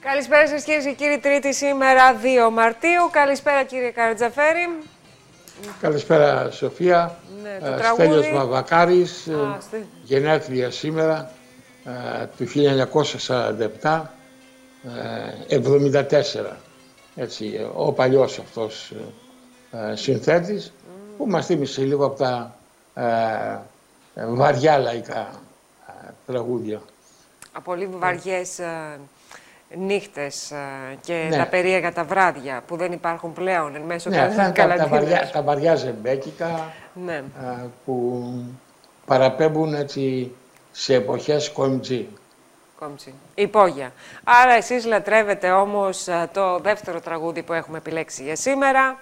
Καλησπέρα σας κυρίες και κύριοι, Τρίτη σήμερα 2 Μαρτίου. Καλησπέρα κύριε Καρατζαφέρη. Καλησπέρα Σοφία. Ναι, το Ε, τραγούδι. Στέλιος Μαβακάρης, ε, Α, στε- γενέθλια σήμερα ε, του 1947, ε, 74. Έτσι, ε, ο παλιός αυτός ε, ε, συνθέτης που μας θύμισε λίγο από τα ε, ε, βαριά λαϊκά ε, τραγούδια. Από πολύ βαριές ε, νύχτες ε, και Ναι. τα περίεργα τα βράδια που δεν υπάρχουν πλέον εν μέσω Ναι, κα- αυτά είναι τα, τα, καραντίνας. βαριά, τα βαριά ζεμπέκικα Ναι. ε, που παραπέμπουν έτσι σε εποχές κομτζή. Κόμψη. Υπόγεια. Άρα εσείς λατρεύετε όμως α, το δεύτερο τραγούδι που έχουμε επιλέξει για σήμερα,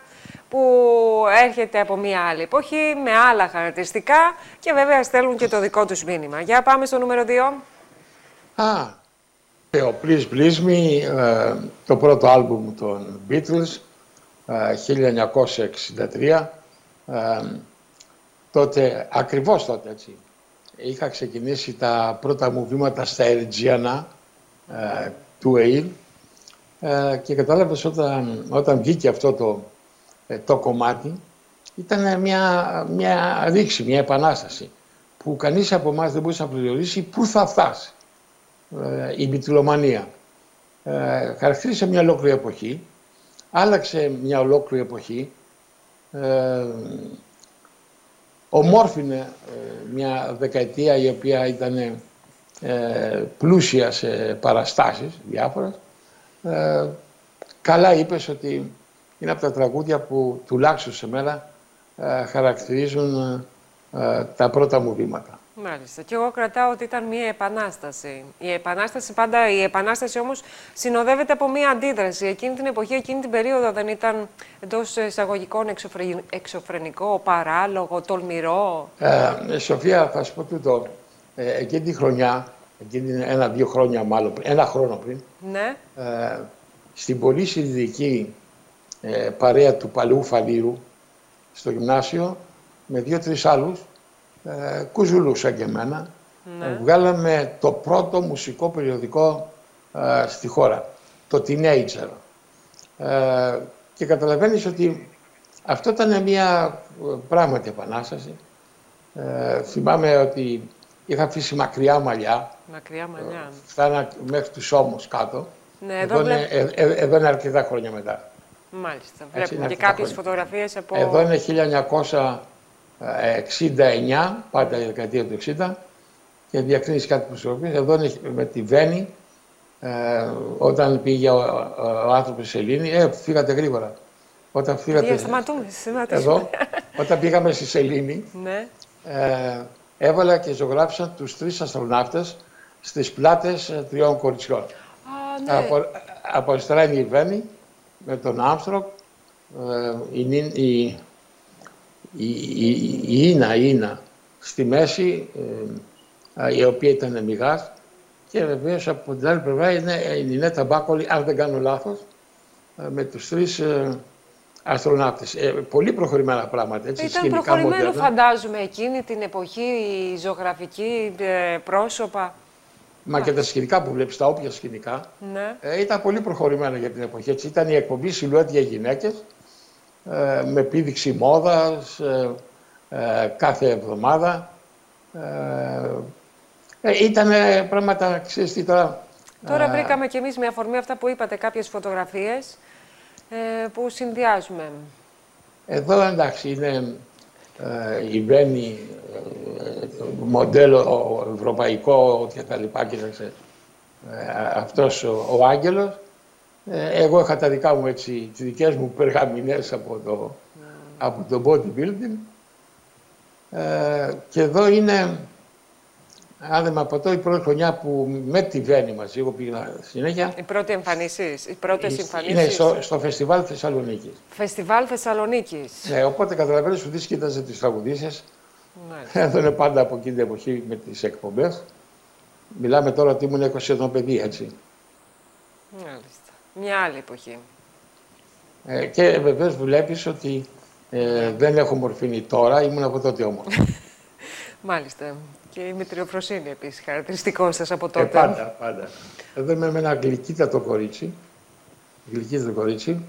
που έρχεται από μια άλλη εποχή, με άλλα χαρακτηριστικά και βέβαια στέλνουν και το δικό τους μήνυμα. Για πάμε στο νούμερο 2. Α, και ο Please Please Me, ε, το πρώτο άλμπουμ των Beatles, ε, 1963. ε, τότε, ακριβώς τότε έτσι, είχα ξεκινήσει τα πρώτα μου βήματα στα Ερτζιανά ε, του ΕΙΛ ε, και κατάλαβες όταν, όταν βγήκε αυτό το, ε, το κομμάτι ήταν μια, μια ρήξη, μια επανάσταση που κανείς από εμάς δεν μπορούσε να πληροφορήσει πού θα φτάσει ε, η μυτιλομανία. Ε, χαρακτήρισε μια ολόκληρη εποχή, άλλαξε μια ολόκληρη εποχή, ε, ομόρφινε ε, μια δεκαετία η οποία ήταν ε, πλούσια σε παραστάσεις διάφορες. Ε, καλά είπες ότι είναι από τα τραγούδια που τουλάχιστον σε μένα ε, χαρακτηρίζουν ε, τα πρώτα μου βήματα. Μάλιστα. Και εγώ κρατάω ότι ήταν μια επανάσταση. Η επανάσταση πάντα, η επανάσταση όμως συνοδεύεται από μια αντίδραση. Εκείνη την εποχή, εκείνη την περίοδο δεν ήταν εντός εισαγωγικών εξωφρε- εξωφρενικό, παράλογο, τολμηρό. Ε, Σοφία, θα σου πω τούτο. Ε, εκείνη τη χρονιά, εκείνη την ένα-δύο χρόνια μάλλον, πριν, ένα χρόνο πριν, Ναι. ε, στην πολύ συντηρητική ε, παρέα του Παλαιού Φαλήρου, στο γυμνάσιο, με δύο-τρεις άλλους, ε, κουζουλούς σαν και εμένα, ε, βγάλαμε το πρώτο μουσικό περιοδικό ε, στη χώρα, το Teenager. Ε, και καταλαβαίνεις ότι αυτό ήταν μια ε, πράγματι επανάσταση. Ε, θυμάμαι ότι είχα αφήσει μακριά μαλλιά, Μακριά μαλλιά. φτάνα μέχρι τους ώμους κάτω. Ναι, εδώ, εδώ, είναι, βλέπ- ε, ε, εδώ είναι αρκετά χρόνια μετά. Μάλιστα. είναι Βλέπουμε και αρκετά κάποιες χρόνια. φωτογραφίες από... Εδώ είναι 1969, πάντα η δεκαετία του 60, και διακρίνεις κάτι που σου πει. Εδώ είναι με τη Βέννη, ε, όταν πήγε ο, ο, ο άνθρωπος στη Σελήνη, ε, φύγατε γρήγορα. Όταν φύγατε Παιδιά, σταματούμε, σταματήσουμε. εδώ, όταν πήγαμε στη Σελήνη, Ναι. ε, έβαλα και ζωγράφησα τους τρεις αστροναύτες στις πλάτες ε, τριών κοριτσιών. Α, ναι. Από, από αριστερά είναι η Βέννη με τον Άμστροκ, ε, η, Νίν- η, η, η, η Ίνα, η Ίνα στη μέση, ε, ε, η οποία ήταν μηγάς και βεβαίως από την άλλη πλευρά είναι η Νινέτα Μπάκολη, αν δεν κάνω λάθος, ε, με τους τρεις ε, αστροναύτες. Ε, πολύ προχωρημένα πράγματα, έτσι, Ήταν σκηνικά προχωρημένο, μοντέρνα. φαντάζομαι, εκείνη την εποχή, η ζωγραφική ε, πρόσωπα. Μα και τα σκηνικά που βλέπεις, τα όποια σκηνικά, Ναι. Ε, ήταν πολύ προχωρημένα για την εποχή. Έτσι. Ήταν η εκπομπή Σιλουέτ για γυναίκες, ε, με επίδειξη μόδας ε, ε, κάθε εβδομάδα. Ε, ε, ήταν πράγματα, ξέρεις τι τώρα... Τώρα ε, βρήκαμε κι εμείς με αφορμή αυτά που είπατε κάποιες φωτογραφίες ε, που συνδυάζουμε. Εδώ εντάξει είναι ε, η Βέννη, ε, μοντέλο ευρωπαϊκό και τα λοιπά, κοίταξε. Ε, αυτός ο, ο Άγγελος. Ε, εγώ είχα τα δικά μου έτσι, τις δικές μου περγαμηνές από το, από το bodybuilding. Ε, και εδώ είναι, αν δεν με απατώ, η πρώτη χρονιά που με τη Βέννη μαζί, εγώ πήγα συνέχεια, Οι πρώτοι εμφανίσεις, οι πρώτες είναι εμφανίσεις. στο, στο φεστιβάλ Θεσσαλονίκης. Φεστιβάλ Θεσσαλονίκης. Ναι, οπότε καταλαβαίνεις ότι κοίταζε τις τραγουδήσεις. Μάλιστα. Εδώ είναι πάντα από εκείνη την εποχή με τις εκπομπές. Μιλάμε τώρα ότι ήμουν 20 ετών παιδί, έτσι. Μάλιστα. Μια άλλη εποχή. Ε, και βεβαίως βλέπεις ότι ε, δεν έχω μορφήνει τώρα, ήμουν από τότε όμως. Μάλιστα. Και η μετριοφροσύνη επίσης χαρακτηριστικό σας από Ε, τότε. πάντα, πάντα. Εδώ είμαι με ένα γλυκύτατο κορίτσι. Γλυκύτατο κορίτσι.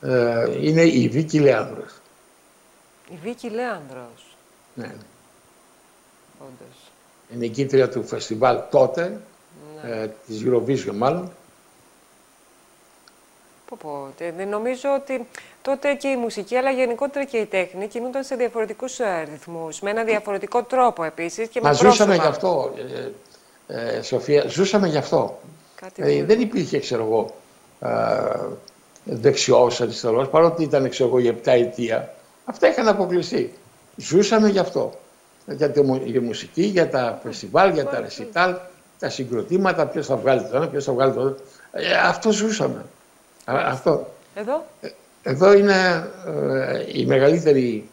Ε, είναι η Βίκη Λεάνδρος. Η Βίκη Λέανδρος, Ναι. όντως. Είναι η κήτρια του φεστιβάλ τότε, Ναι. ε, της Eurovision μάλλον. Πω, πω. τε- δεν νομίζω ότι τότε και η μουσική, αλλά γενικότερα και η τέχνη κινούνταν σε διαφορετικούς ε, ρυθμούς, με ένα διαφορετικό τρόπο επίσης και Μα με ζούσαμε πρόσωπα. γι' αυτό, ε, ε, Σοφία, ζούσαμε γι' αυτό. Κάτι Ε, που- δεν υπήρχε, ξέρω εγώ, ε, δεξιός, αριστερός, παρότι ήταν, ξέρω εγώ, η επτά ετία. Αυτά είχαν αποκλειστεί. Ζούσαμε γι' αυτό. Για τη μου- για μουσική, για τα φεστιβάλ, για τα ρεσιτάλ, τα συγκροτήματα, ποιος θα βγάλει το ένα, ποιος θα βγάλει το άλλο. Ε, αυτό ζούσαμε. Α, αυτό. Εδώ, Εδώ είναι ε, η μεγαλύτερη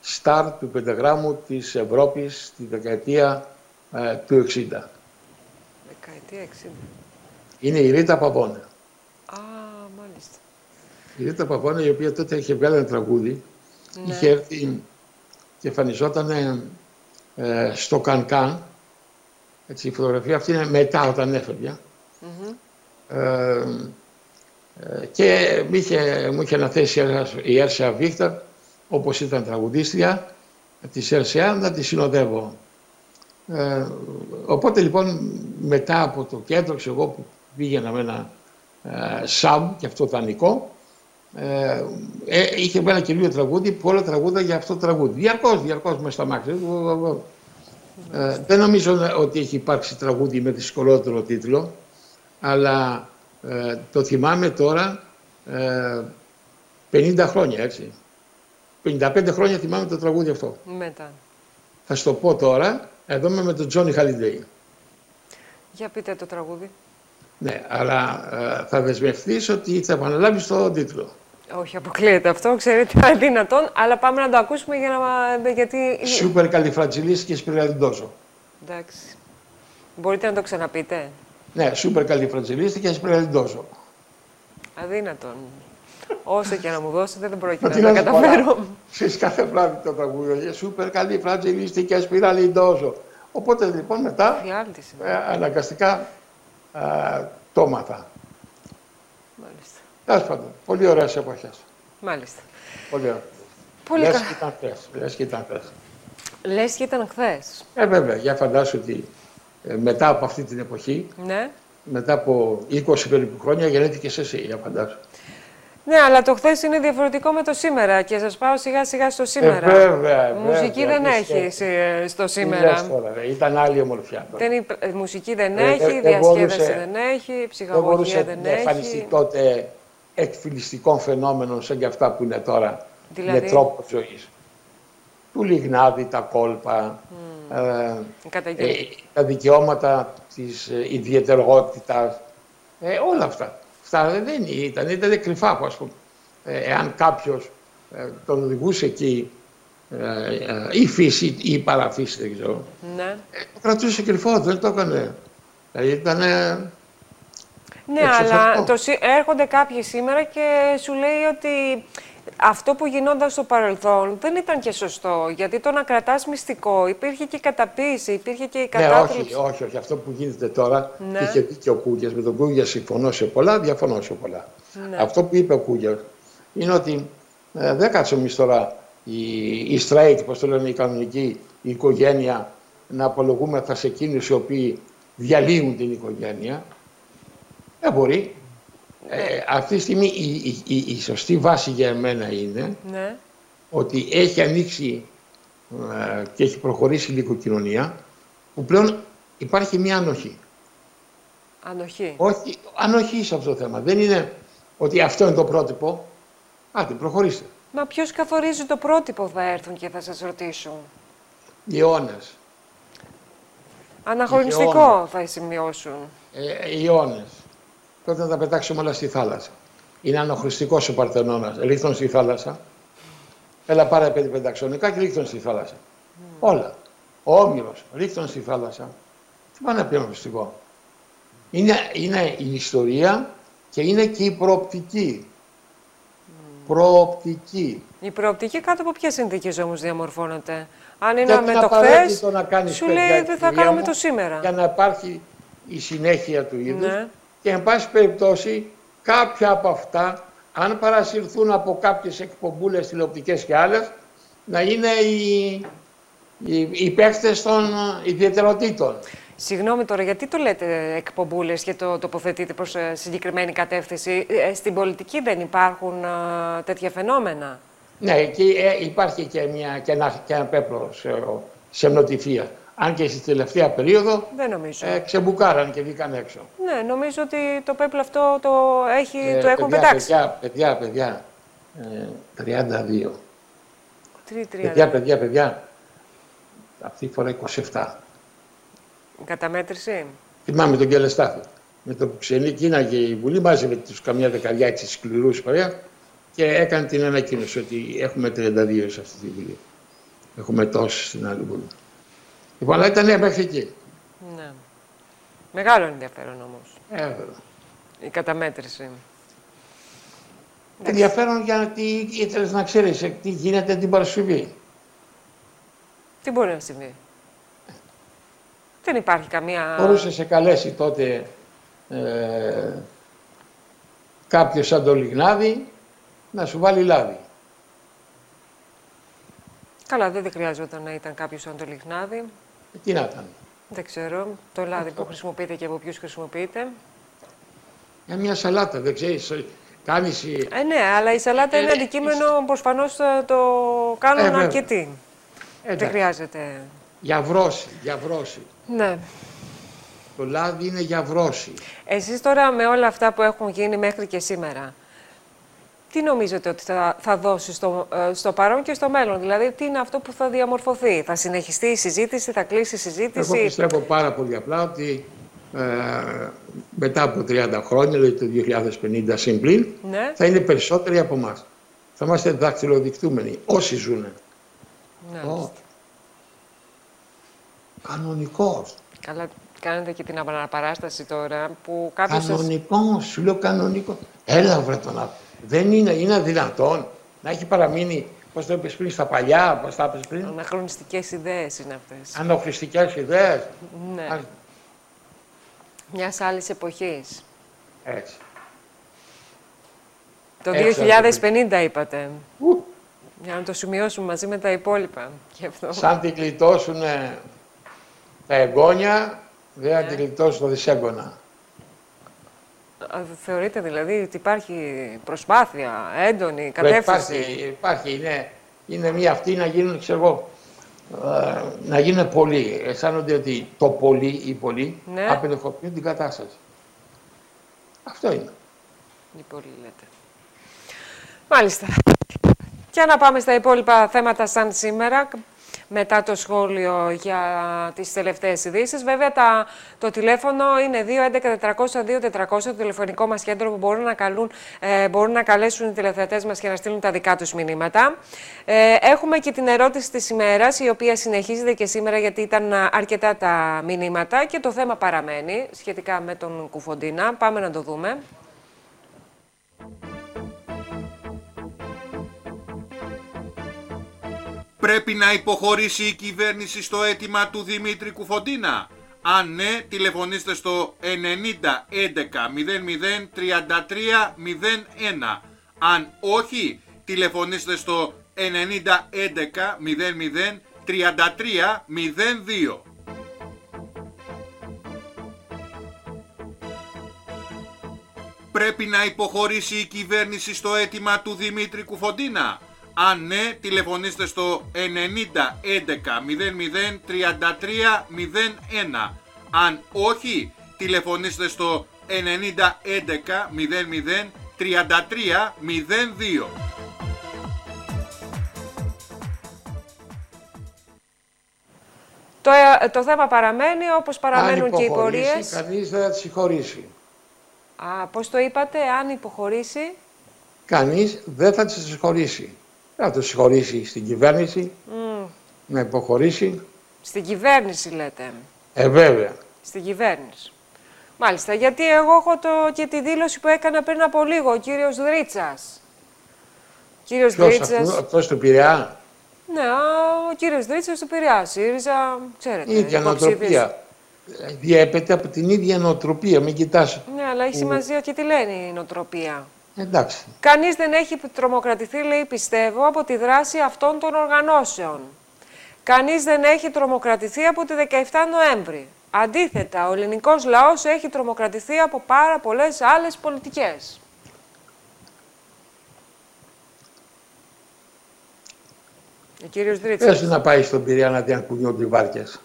στάρ του πενταγράμμου της Ευρώπης στη δεκαετία ε, του 60. δεκαετία 60. Είναι η Ρίτα Παπώνα. Α, μάλιστα. Η Ρίτα Παπώνα, η οποία τότε είχε βγάλει ένα τραγούδι, Ναι. είχε έρθει και εμφανιζόταν ε, στο Κανκάν. Έτσι, η φωτογραφία αυτή είναι μετά όταν έφευγε. Μμμ. Ε, ε, και μου είχε, μου είχε αναθέσει η Έρσα- η Έρσια Βίκτορ, όπως ήταν τραγουδίστρια της Έρσια, να τη συνοδεύω. Ε, οπότε λοιπόν μετά από το κέντρο, ξέρω εγώ που πήγαινα με ένα ε, σαμ και αυτό δανεικό, ε, ε, είχε βγάλει ένα καινούριο τραγούδι που όλα τραγούδα για αυτό το τραγούδι. Διαρκώς, διαρκώς μες στα μάξι. Ε, δεν νομίζω να- ότι έχει υπάρξει τραγούδι με δυσκολότερο τίτλο, αλλά ε, το θυμάμαι τώρα ε, 50 χρόνια, έτσι. 55 χρόνια θυμάμαι το τραγούδι αυτό. Μετά. Θα σου το πω τώρα, εδώ είμαι με τον Τζόνι Χαλιντέι. Για πείτε το τραγούδι. Ναι, αλλά ε, θα δεσμευτείς ότι θα επαναλάβεις το τίτλο. Όχι, αποκλείεται αυτό, ξέρετε, αδύνατον, αλλά πάμε να το ακούσουμε για να... μα- γιατί... Σούπερ καλυφρατζιλής και σπυραλιντόζο. Εντάξει. Μπορείτε να το ξαναπείτε. Ναι, σούπερ καλυφρατζιλής και σπυραλιντόζο. Αδύνατον. Όσο και να μου δώσετε, δεν πρόκειται Τι να να τα σου πω, καταφέρω. Ξέρεις κάθε βράδυ το τραγούδι, σούπερ καλυφρατζιλής και σπυραλιντόζο. Οπότε λοιπόν μετά Φιάλτης είναι. ε, αναγκαστικά ε, το μάθα. Μάλιστα. Τέλος πάντων, πολύ ωραίες εποχές. Μάλιστα. Πολύ ωραία. Πολύ Λες καλά. και ήταν χθες. Λες και ήταν χθες. Λες και ήταν χθες. Ε, βέβαια, για φαντάσου ότι ε, μετά από αυτή την εποχή, Ναι. μετά από 20 περίπου χρόνια, γεννήθηκες εσύ, για φαντάσου. Ναι, αλλά το χθες είναι διαφορετικό με το σήμερα και σας πάω σιγά σιγά στο σήμερα. Ε, βέβαια, Μουσική βέβαια, δεν τι έχει σκέφτεσαι. σε- στο Τι σήμερα. λες τώρα, ρε, ήταν άλλη ομορφιά. τώρα. Δεν υπ- ε, μουσική δεν Ε, έχει, ε, δεν διασκέδαση μπορούσε- δεν έχει, Δεν ψυχαγωγία μπορούσε δεν να εμφανιστεί έχει. τότε εκφυλιστικών φαινόμενων σαν και αυτά που είναι τώρα Δηλαδή; με τρόπο ζωής. Του Λιγνάδη, τα κόλπα, ε, Καταγγελ- ε, τα δικαιώματα της ε, ιδιαιτερότητας, ε, όλα αυτά. Αυτά δεν ήταν, ήταν κρυφά, ας πούμε. Ε, εάν κάποιος ε, τον οδηγούσε εκεί ε, ε, η φύση ή η παραφύση, δεν ξέρω, Ναι. ε, το κρατούσε κρυφό, δεν το έκανε. Δηλαδή ήταν... ε, Ναι, Εξωφρενικό. αλλά το, σι- έρχονται κάποιοι σήμερα και σου λέει ότι αυτό που γινόταν στο παρελθόν δεν ήταν και σωστό. Γιατί το να κρατάς μυστικό υπήρχε και η καταποίηση, υπήρχε και η Ναι, κατάθλιψη. όχι, όχι, όχι. Αυτό που γίνεται τώρα, Ναι. και είχε δίκιο ο Κούγιας. Με τον Κούγιας συμφωνώ σε πολλά, διαφωνώ σε πολλά. Ναι. Αυτό που είπε ο Κούγιας είναι ότι ε, δεν κάτσουμε εμείς τώρα οι, οι straight, όπως το λένε οι κανονικοί, η οικογένεια, να απολογούμεθα σε εκείνους οι οποίοι διαλύουν την οικογένεια. Δεν μπορεί. Ναι. Ε, αυτή τη στιγμή η, η, η, η σωστή βάση για εμένα είναι Ναι. ότι έχει ανοίξει ε, και έχει προχωρήσει λίγο η κοινωνία που πλέον υπάρχει μια ανοχή. Ανοχή. Όχι, ανοχή σε αυτό το θέμα. Δεν είναι ότι αυτό είναι το πρότυπο. Άντε, προχωρήστε. Μα ποιος καθορίζει το πρότυπο θα έρθουν και θα σας ρωτήσουν. Οι αιώνες. Αναχρονιστικό αιώνες. θα σημειώσουν. Ε, οι αιώνες. Τότε να τα πετάξουμε όλα στη θάλασσα. Είναι αναχρηστικός ο Παρθενώνας. Ρίχνουν στη θάλασσα. Έλα πάρε πέντε πενταξονικά και ρίχνουν στη θάλασσα. Όλα. Ο Όμηρος ρίχνουν στη θάλασσα. Τι πάνε να πει αναχρηστικό. Είναι, είναι η ιστορία και είναι και η προοπτική. προοπτική. Η προοπτική κάτω από ποιες συνθήκες όμως διαμορφώνεται; Αν είναι Γιατί με είναι το χθες, απαραίτητο να κάνεις σου παιδιά, λέει δεν θα κυρία κάνουμε μου, το σήμερα. Για να υπάρχει η συνέχεια του είδους Ναι. Και εν πάση περιπτώσει κάποια από αυτά αν παρασυρθούν από κάποιες εκπομπούλες τηλεοπτικές και άλλες να είναι οι, οι, οι παίχτες των ε, ιδιαιτεροτήτων. Συγγνώμη τώρα, γιατί το λέτε εκπομπούλες και το τοποθετείτε προς ε, συγκεκριμένη κατεύθυνση; Ε, Στην πολιτική δεν υπάρχουν ε, τέτοια φαινόμενα; Ναι, εκεί ε, υπάρχει και, μια, και, ένα, και ένα πέπλο σε, σε μνοτυφία. Αν και στη τελευταία περίοδο Δεν νομίζω. ε, ξεμπουκάραν και βγήκαν έξω. Ναι, νομίζω ότι το πέπλο αυτό το, έχει, Ε, το έχουν παιδιά, πετάξει. Παιδιά, παιδιά, παιδιά, ε, 32. Τρει, τρία, Παιδιά, παιδιά, παιδιά. Αυτή τη φορά 27. Καταμέτρηση. Θυμάμαι τον Κελεστάθη. Με το που ξενίκιναγε η Βουλή, μάζευε τους καμιά δεκαριά έτσι σκληρούς παρέα και έκανε την ανακοίνωση ότι έχουμε 32 σε αυτή τη Βουλή. Έχουμε τόσου στην άλλη Βουλή. Λοιπόν, αλλά ήταν μέχρι εκεί. Ναι. Μεγάλο ενδιαφέρον όμως Ε, βέβαια. η καταμέτρηση. Ενδιαφέρον γιατί ήθελες να ξέρεις τι γίνεται την Παρασκευή. Τι μπορεί να συμβεί. Δεν υπάρχει καμία... Μπορούσε σε καλέσει τότε ε, κάποιος σαν το Λιγνάδη να σου βάλει λάδι. Καλά, δεν χρειάζονταν να ήταν κάποιος σαν το λιχνάδι. Ε, Τι να ήταν. Δεν ξέρω. Το λάδι που χρησιμοποιείται και από ποιους χρησιμοποιείται. Για μια σαλάτα, δεν ξέρεις, κάνεις... Ε, ναι, αλλά η σαλάτα είναι Ε, αντικείμενο προφανώ το κάνουν Ε, βέβαια. αρκετοί. Δεν Εντάξει, χρειάζεται. για βρώση, για βρώση. Ναι. Το λάδι είναι για βρώση. Εσείς τώρα με όλα αυτά που έχουν γίνει μέχρι και σήμερα, τι νομίζετε ότι θα, θα δώσει στο, ε, στο παρόν και στο μέλλον, δηλαδή τι είναι αυτό που θα διαμορφωθεί, θα συνεχιστεί η συζήτηση, θα κλείσει η Εγώ συζήτηση. πιστεύω πάρα πολύ απλά ότι ε, μετά από 30 χρόνια, δηλαδή το 2050 συμπλήν, Ναι, θα είναι περισσότεροι από εμάς. Θα είμαστε δακτυλοδεικτούμενοι, όσοι ζουν. ναι. Ω. Κανονικός. Καλά, κάνετε και την αναπαράσταση τώρα που κάποιος σας... Κανονικός, σου λέω κανονικός. Έλα βρε τον άνθρωπο. Δεν είναι, είναι δυνατόν να έχει παραμείνει, πώς το είπες πριν, στα παλιά, πώς τα είπες πριν, Αναχρονιστικές ιδέες είναι αυτές. ανοχριστικές ιδέες. Ναι, Α, μιας άλλης εποχής. Έτσι. Το Έτσι, 2050 είπατε. Ου, Για να το σημειώσουμε μαζί με τα υπόλοιπα. Και αυτό. σαν την γλιτώσουν τα εγγόνια, δεν θα Ναι. την γλιτώσουν το δυσέγγωνα. Α, Θεωρείτε δηλαδή ότι υπάρχει προσπάθεια, έντονη Υπάρχει, κατεύθυνση; υπάρχει, είναι, είναι μία αυτή να γίνουν, ξέρω εγώ, ε, να γίνουν πολλοί. Αισθάνονται ότι το πολύ ή πολλοί Ναι. απενεχοποιούν την κατάσταση. Αυτό είναι. Τι πολύ λέτε. Μάλιστα. Και να πάμε στα υπόλοιπα θέματα σαν σήμερα, μετά το σχόλιο για τις τελευταίες ειδήσεις. Βέβαια, τα, το τηλέφωνο είναι 211-400-2400, το τηλεφωνικό μας κέντρο που μπορούν να, καλούν, ε, μπορούν να καλέσουν οι τηλεθεατές μας και να στείλουν τα δικά τους μηνύματα. Ε, έχουμε και την ερώτηση της ημέρας, η οποία συνεχίζεται και σήμερα γιατί ήταν α, αρκετά τα μηνύματα και το θέμα παραμένει σχετικά με τον Κουφοντίνα. Πάμε να το δούμε. Πρέπει να υποχωρήσει η κυβέρνηση στο αίτημα του Δημήτρη Κουφοντίνα. Αν ναι, τηλεφωνήστε στο 90 11 00 33 01. Αν όχι, τηλεφωνήστε στο 90 11 00 33 02. Πρέπει να υποχωρήσει η κυβέρνηση στο αίτημα του Δημήτρη Κουφοντίνα. Αν ναι, τηλεφωνήστε στο 90 11 00 33 01. Αν όχι, τηλεφωνήστε στο 90 11 00 33 02. Το, ε, το θέμα παραμένει όπως παραμένουν και οι υποχωρήσει, πορείες. Κανείς δεν θα τη συγχωρήσει. Α, πώς το είπατε, αν υποχωρήσει; Κανείς δεν θα τη συγχωρήσει. Δεν θα το συγχωρήσει στην κυβέρνηση, Μμ, να υποχωρήσει. στην κυβέρνηση λέτε. Ε, βέβαια. Στην κυβέρνηση. Μάλιστα, γιατί εγώ έχω το, και τη δήλωση που έκανα πριν από λίγο ο κύριος Δρίτσας. Κύριος Ποιος Δρίτσας. αυτός, αυτός του Πειραιά; Ναι, α, ο κύριος Δρίτσας του Πειραιά. ΣΥΡΙΖΑ, ξέρετε. Η ίδια υποψήφιος. νοοτροπία. Διέπεται από την ίδια νοοτροπία. Μην κοιτάς. Ναι, αλλά έχει σημασία και τι λένε η νοοτροπία. Εντάξει. Κανείς δεν έχει τρομοκρατηθεί, λέει, πιστεύω, από τη δράση αυτών των οργανώσεων. Κανείς δεν έχει τρομοκρατηθεί από τη 17 Νοέμβρη. Αντίθετα, ο ελληνικός λαός έχει τρομοκρατηθεί από πάρα πολλές άλλες πολιτικές. Ο κύριος Δρίτσας, Πες του να πάει στον Πειραιά να την κουνιούνται οι βάρκες.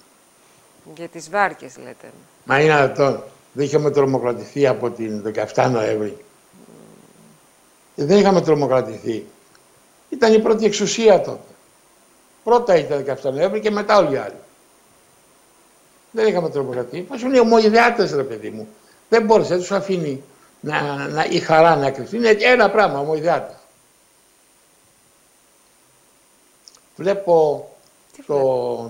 για τις βάρκες λέτε. Μα είναι αυτό. Δεν είχαμε τρομοκρατηθεί από την 17 Νοέμβρη. Και δεν είχαμε τρομοκρατηθεί. Ήταν η πρώτη εξουσία τότε. Πρώτα ήταν 17 Νοέμβρη και μετά όλοι οι άλλοι. Δεν είχαμε τρομοκρατηθεί. Πώς είναι οι ομοειδεάτες ρε παιδί μου. Δεν μπόρεσε, δεν τους αφήνει να, να, η χαρά να κρυφτεί. Είναι ένα πράγμα, ομοειδεάτες. Βλέπω Τι το,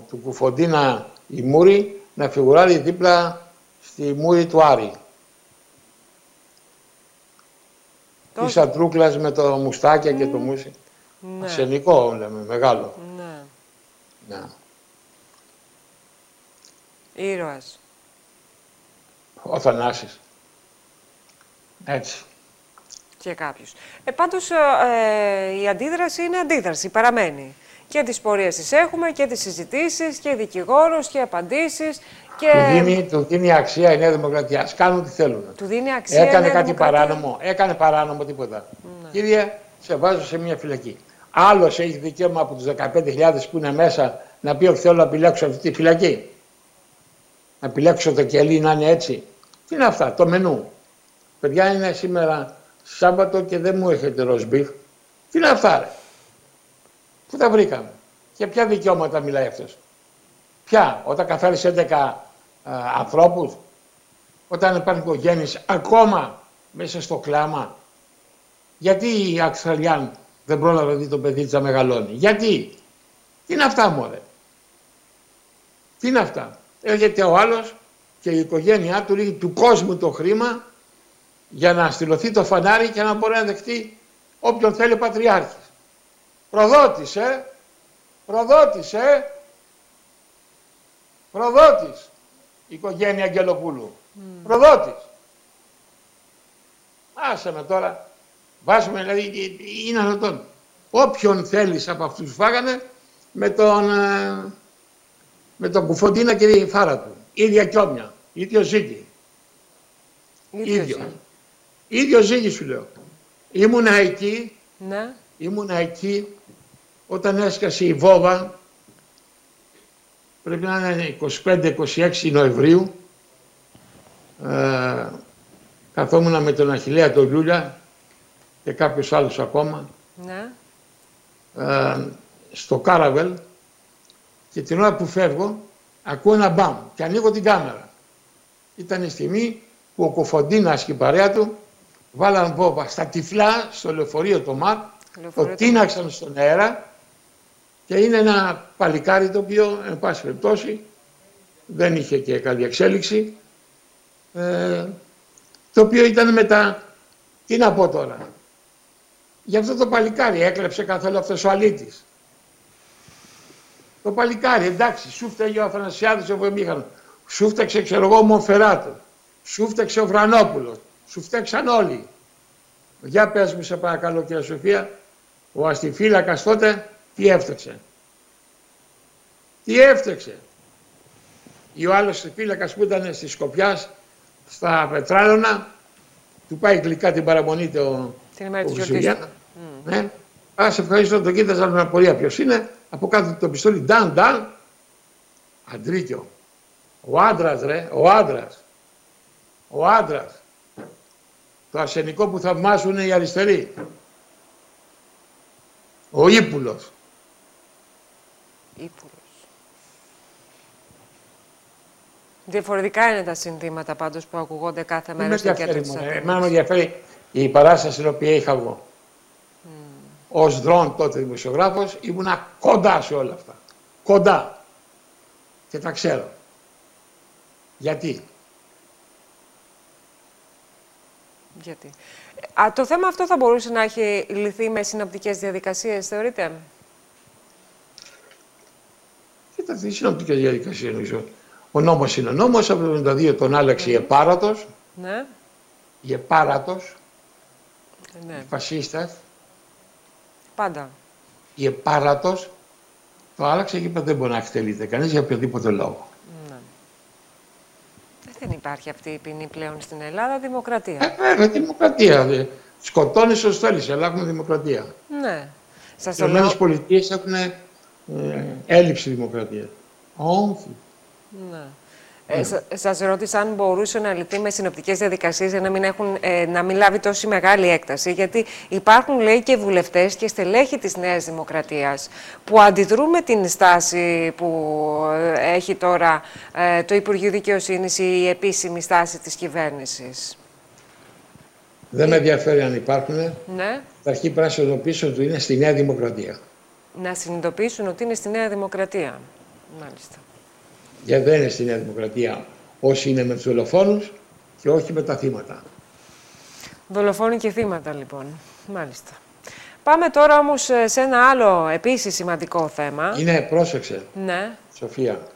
του Κουφοντίνα η Μούρη να φιγουράρει δίπλα στη Μούρη του Άρη. Τόσο. Της Ατρούκλας με το μουστάκια και το μουσι. Ναι, Ασενικό λέμε, μεγάλο. ναι. Ναι. Ήρωας. Ο Θανάσης. Έτσι. και κάποιους. Ε, πάντως ε, ε, η αντίδραση είναι αντίδραση, παραμένει. Και τις πορείες τις έχουμε και τις συζητήσεις και δικηγόρους και απαντήσεις και Του, δίνει, του δίνει αξία η Νέα Δημοκρατία. Ας κάνουν τι θέλουν. του δίνει αξία η Έκανε Νέα κάτι Δημοκρατία. παράνομο. Έκανε παράνομο τίποτα. Κύριε, σε βάζω σε μια φυλακή. Άλλος έχει δικαίωμα από τους 15.000 που είναι μέσα να πει ότι θέλω να επιλέξω αυτή τη φυλακή. Να επιλέξω το κελί να είναι έτσι. Τι είναι αυτά, το μενού. Παιδιά είναι σήμερα Σάββατο και δεν μου έχετε ροσμπίφ. Τι είναι αυτά, ρε. Πού τα βρήκαμε; Για ποια δικαιώματα μιλάει αυτός; Ποια, όταν καθάρισε 11 α, ανθρώπους, όταν υπάρχουν οικογένειες ακόμα μέσα στο κλάμα. Γιατί η Αξαλιάν δεν πρόλαβε να δει το παιδί της να μεγαλώνει; Γιατί; Τι είναι αυτά μωρέ; Τι είναι αυτά; Έρχεται ο άλλος και η οικογένειά του ρίχνει του κόσμου το χρήμα για να στυλωθεί το φανάρι και να μπορεί να δεχτεί όποιον θέλει ο Πατριάρχης. Προδότης, ε. Προδότης, ε. Προδότης. Η οικογένεια Αγγελοπούλου. Προδότης. Άσε με τώρα. Βάζουμε δηλαδή, είναι ανατόν. Όποιον θέλεις από αυτούς τους φάγανε με τον, ε, με τον κουφοντίνα και τη φάρα του. Ίδια κιόμια. Ίδιο ζύγι. Ίδιος Ίδιο. είναι. Ίδιο ζύγι σου λέω. Ήμουνα εκεί, Ναι. ήμουνα εκεί όταν έσκασε η βόβα πρέπει να είναι 25-26 Νοεμβρίου. Ε, καθόμουν με τον Αχιλέα τον Λούλια και κάποιος άλλος ακόμα. Ναι. ε, στο Κάραβελ και την ώρα που φεύγω ακούω ένα μπαμ και ανοίγω την κάμερα. Ήταν η στιγμή που ο Κοφοντίνας και η παρέα του βάλαν βόβα στα τυφλά στο λεωφορείο το ΜΑΡ, Λεωφορείο το το τίναξαν στον αέρα και είναι ένα παλικάρι το οποίο, εν πάση περιπτώσει, δεν είχε και καλή εξέλιξη, ε, το οποίο ήταν μετά, τι να πω τώρα, για αυτό το παλικάρι έκλεψε καθόλου αυτός ο αλήτης. Το παλικάρι, εντάξει, σου φταίγε ο Αθανασιάδης ο Βοημήχανος, σου φταίξε ξέρω εγώ ο Μονφεράτο, σου φταίξε ο Βρανόπουλος, σου φταίξαν όλοι. Για πες μου σε παρακαλώ κύριε Σοφία, ο αστιφύλακας τότε τι έφταξε; Τι έφταξε; Ή ο άλλος φύλακας που ήταν στη Σκοπιάς, στα Πετράλωνα, του πάει γλυκά την παραμονή το, Την ημέρα ο της γιορτής. Χριστουγέννα. Ναι. Α, σε ευχαριστώ, τον κοίταζα με απορία ποιος είναι. Από κάτω το πιστόλι, νταν, νταν. Αντρίκιο. Ο άντρας, ρε, ο άντρας. Ο άντρας. Το ασενικό που θαυμάζουν οι αριστεροί. Ο ύπουλος. Ήπουλος. Διαφορετικά είναι τα συνθήματα πάντως που ακουγόνται κάθε Δεν μέρα με στο κέντρο ενδιαφέρει της μόνο. Αθήνας. Εμένα με ενδιαφέρει η παράσταση την οποία είχα εγώ. Ως δρόν τότε δημοσιογράφος ήμουνα κοντά σε όλα αυτά. Κοντά. Και τα ξέρω. Γιατί; Γιατί. Α, το θέμα αυτό θα μπορούσε να έχει λυθεί με συνοπτικές διαδικασίες, θεωρείτε; Κοίταξε, τι συνοπτικές διαδικασίες νομίζω. Ο νόμος είναι ο νόμος, από το 1972 τον άλλαξε η Επάρατος. Ναι. Η Επάρατος, ναι. οι φασίστες, Πάντα. η Επάρατος, το άλλαξε και είπε δεν μπορεί να εκτελείται κανείς για οποιοδήποτε λόγο. Ναι. Ε, Δεν υπάρχει αυτή η ποινή πλέον στην Ελλάδα, δημοκρατία. Ε, βέβαια, δημοκρατία. δε. Σκοτώνεις όσο θέλεις, αλλά έχουμε δημοκρατία. ναι. Σας Οι το λέω. Ηνωμένες Πολιτείες έχουν ε, έλλειψη δημοκρατίας. Όχι. Ναι. Ε, σα- σας ρώτησα αν μπορούσε να λυθεί με συνοπτικές διαδικασίες για να μην, έχουν, ε, να μην λάβει τόση μεγάλη έκταση. Γιατί υπάρχουν, λέει, και βουλευτές και στελέχη της Νέας Δημοκρατίας που αντιδρούν με την στάση που ε, έχει τώρα ε, το Υπουργείο Δικαιοσύνης ή η επίσημη στάση της κυβέρνησης. Δεν με ενδιαφέρει αν υπάρχουν. Ναι. Θα αρχή πρέπει να συνειδητοποιήσω ότι είναι στη Νέα Δημοκρατία. Να συνειδητοποιήσουν ότι είναι στη Νέα Δημοκρατία. Μάλιστα. Γιατί δεν είναι στη Νέα Δημοκρατία όσοι είναι με τους δολοφόνους και όχι με τα θύματα. Δολοφόνοι και θύματα, λοιπόν. Μάλιστα. Πάμε τώρα όμως ε, σε ένα άλλο επίσης σημαντικό θέμα. Είναι, πρόσεξε, Ναι. Σοφία,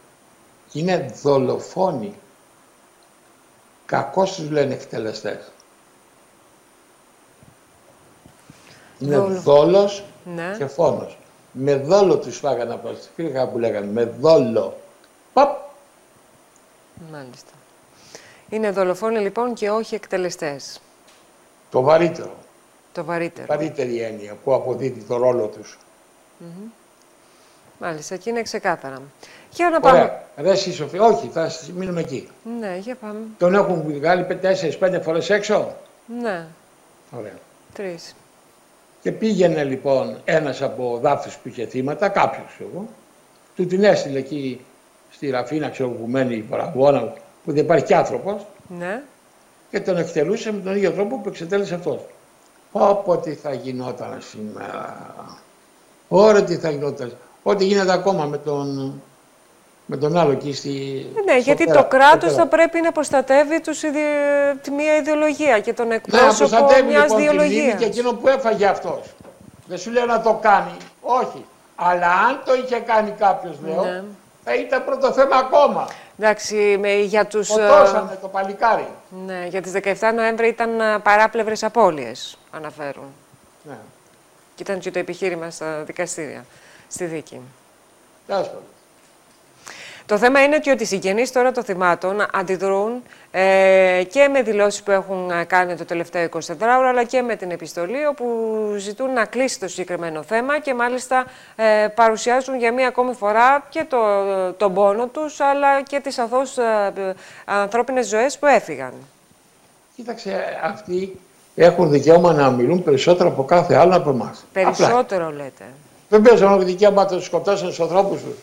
είναι δολοφόνοι. Κακώς τους λένε εκτελεστές. Είναι Δόλο. δόλος Ναι. και φόνος. Με δόλο τους φάγανε από τα φύγα που λέγανε. Με δόλο. Παπ. Μάλιστα. Είναι δολοφόνοι λοιπόν και όχι εκτελεστές. Το βαρύτερο. Το βαρύτερο. Βαρύτερη έννοια που αποδίδει το ρόλο τους. Μάλιστα, και είναι ξεκάθαρα. Για να πάμε. Ωραία. Ρε εσύ Σοφία, όχι, θα μείνουμε εκεί. Ναι, για πάμε. Τον έχουν βγάλει 4-5 φορές έξω; Ναι, Ωραία. τρεις. Και πήγαινε λοιπόν ένας από δάφτους που είχε θύματα, κάποιος ξέρω εγώ, του την έστειλε εκεί στη Ραφίνα, ξέρω που μένει η παραγώνα, που δεν υπάρχει κι άνθρωπος, Ναι. και τον εκτελούσε με τον ίδιο τρόπο που εξετέλεσε αυτός. Πω τι θα γινόταν σήμερα. Ωραία τι θα γινόταν. Ό,τι γίνεται ακόμα με τον, με τον άλλο εκεί στη... Ναι, στο γιατί πέρα- το κράτος στο θα πέρα. πρέπει να προστατεύει τους ιδε- τη μία ιδεολογία και τον Ναι, να εκπρόσωπο προστατεύει μιας λοιπόν τη μνήμη ιδεολογίας. και εκείνο που έφαγε αυτός. Δεν σου λέω να το κάνει. Όχι. Αλλά αν το είχε κάνει κάποιος, λέω, Ναι. θα ήταν πρώτο θέμα ακόμα. Εντάξει, με, για τους... ε, Σκοτώσανε το παλικάρι. ναι, για τις 17 Νοέμβρη ήταν ε, παράπλευρες απώλειες, αναφέρουν. Ναι. Και ήταν και το επιχείρημα στα δικαστήρια, στη δίκη. Τέλος πάντων. Το θέμα είναι ότι οι συγγενείς τώρα των θυμάτων αντιδρούν ε, και με δηλώσεις που έχουν ε, κάνει το τελευταίο 24 ώρα, αλλά και με την επιστολή όπου ζητούν να κλείσει το συγκεκριμένο θέμα και μάλιστα ε, παρουσιάζουν για μία ακόμη φορά και το, τον πόνο τους, αλλά και τις αθώους ε, ε, ανθρώπινες ζωές που έφυγαν. Κοίταξε, αυτοί έχουν δικαίωμα να μιλούν περισσότερο από κάθε άλλο από εμάς. Περισσότερο λέτε. Βεβαίως έχουν δικαίωμα να του σκοτώσουν του ανθρώπους τους.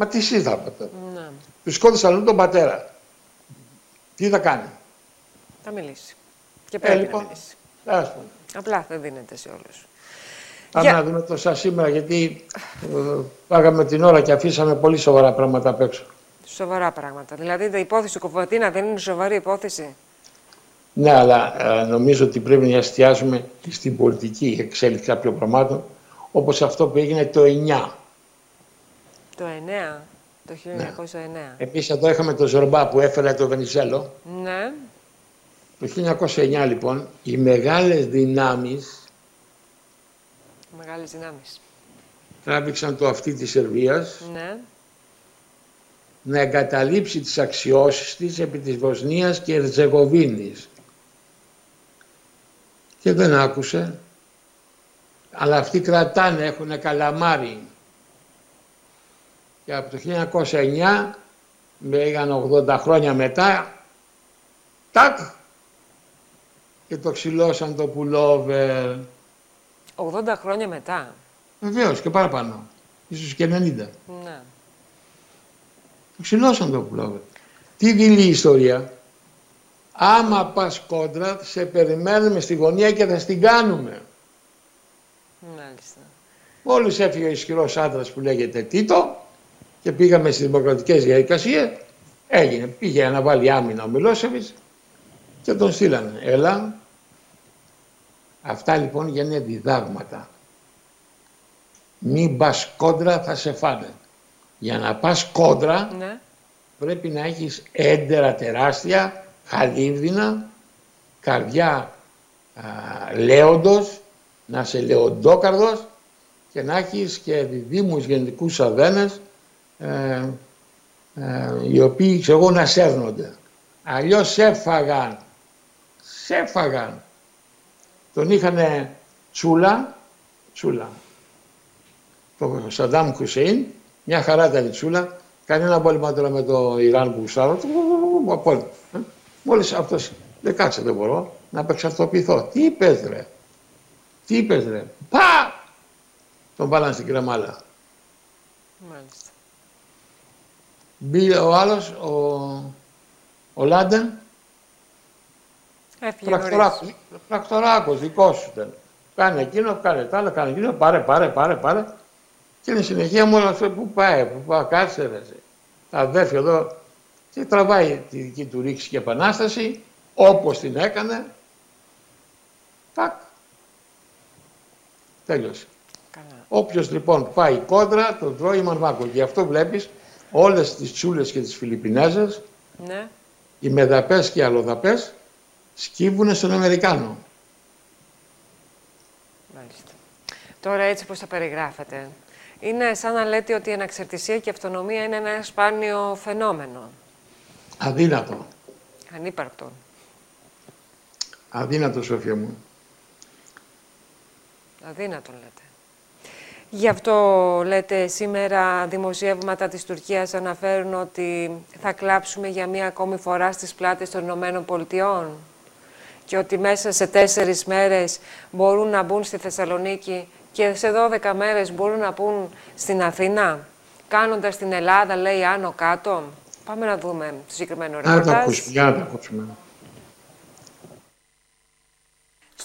Μα τις σύνταγμα Ναι, Τους σκότωσαν όλο τον πατέρα. Τι θα κάνει; θα μιλήσει. Και πρέπει λοιπόν. να μιλήσει. Τέλος πάντων. Απλά δεν δίνεται σε όλους. Πάμε Για- να δούμε το σαν σήμερα, γιατί ε, πάγαμε την ώρα και αφήσαμε πολύ σοβαρά πράγματα απ' έξω. Σοβαρά πράγματα. Δηλαδή, η υπόθεση του Κοφωτίνα δεν είναι σοβαρή υπόθεση; Ναι, αλλά ε, νομίζω ότι πρέπει να εστιάζουμε και στην πολιτική εξέλιξη κάποιων πραγμάτων, όπως αυτό που έγινε το 9. Το 9, το 1909. Επίσης εδώ είχαμε το Ζορμπά που έφερε το Βενιζέλο. Ναι, Το 1909 λοιπόν οι μεγάλες δυνάμεις μεγάλες δυνάμεις. τράβηξαν το αυτή της Σερβίας Ναι, να εγκαταλείψει τις αξιώσεις της επί της Βοσνίας και Ερζεγοβίνης. Και δεν άκουσε. Αλλά αυτοί κρατάνε, έχουν καλαμάρι. Και από το 1909, πήγαν 80 χρόνια μετά, τάκ, και το ξυλώσαν το πουλόβερ. 80 χρόνια μετά. Βεβαίως και παραπάνω. Ίσως και 90. Ναι. Το ξυλώσαν το πουλόβερ. Τι δειλή η ιστορία. Άμα πας κόντρα, σε περιμένουμε στη γωνία και θα στην κάνουμε. Μάλιστα. Μόλις έφυγε ο ισχυρός άντρας που λέγεται Τίτο και πήγαμε στις δημοκρατικές διαδικασίες, έγινε. Πήγε να βάλει άμυνα ο Μιλόσεβιτς και τον στείλανε. Έλα. Αυτά λοιπόν είναι διδάγματα. Μην πας κόντρα θα σε φάνε. Για να πας κόντρα Ναι. πρέπει να έχεις έντερα τεράστια, χαλίβδινα, καρδιά α, λέοντος, να είσαι λεοντόκαρδος και να έχεις και διδήμους γενικούς αδένες ε, ε, οι οποίοι ξέρω εγώ να σέρνονται. Αλλιώς σε έφαγαν, σε έφαγαν. Τον είχανε τσούλα, τσούλα. Το Σαντάμ Χουσέιν, μια χαρά ήταν η τσούλα, κανένα πόλεμο τώρα με το Ιράν που γουστάρω, απόλυτο. Ε. Μόλις αυτός, δεν κάτσε δεν μπορώ, να απεξαρτοποιηθώ. Τι είπες ρε, τι είπες ρε, πα! Τον βάλανε στην κρεμάλα. Μάλιστα. Μπήκε ο άλλος, ο, ο Λάντα, Έφυγε νωρίς. πρακτοράκος, πρακτοράκος, δικός σου ήταν. Κάνε εκείνο, κάνε τ' άλλο, κάνε εκείνο, πάρε, πάρε, πάρε, πάρε. Και είναι συνεχεία μόνο αυτό που πάει, που πάει, κάτσε ρε. εσύ. Τα αδέρφια εδώ και τραβάει τη δική του ρήξη και επανάσταση, όπως την έκανε. Τάκ. Τέλειωσε. Καλά. Όποιος λοιπόν πάει κόντρα, τον τρώει μαρμάκο. Γι' αυτό βλέπεις όλες τις τσούλες και τις Φιλιππινέζες, Ναι. οι μεδαπές και οι αλλοδαπές, σκύβουνε στον Αμερικάνο. Μάλιστα. Τώρα έτσι πώς τα περιγράφετε. Είναι σαν να λέτε ότι η αναξαρτησία και η αυτονομία είναι ένα σπάνιο φαινόμενο. Αδύνατο. Ανύπαρκτο. Αδύνατο, Σοφία μου. Αδύνατο λέτε. Γι' αυτό λέτε σήμερα δημοσιεύματα της Τουρκίας αναφέρουν ότι θα κλάψουμε για μία ακόμη φορά στις πλάτες των Ηνωμένων Πολιτειών και ότι μέσα σε τέσσερις μέρες μπορούν να μπουν στη Θεσσαλονίκη και σε 12 μέρες μπορούν να μπουν στην Αθήνα, κάνοντας την Ελλάδα, λέει, άνω κάτω. Πάμε να δούμε το συγκεκριμένο Να το ρεπορτάζ. ακούσουμε. Για να το ακούσουμε.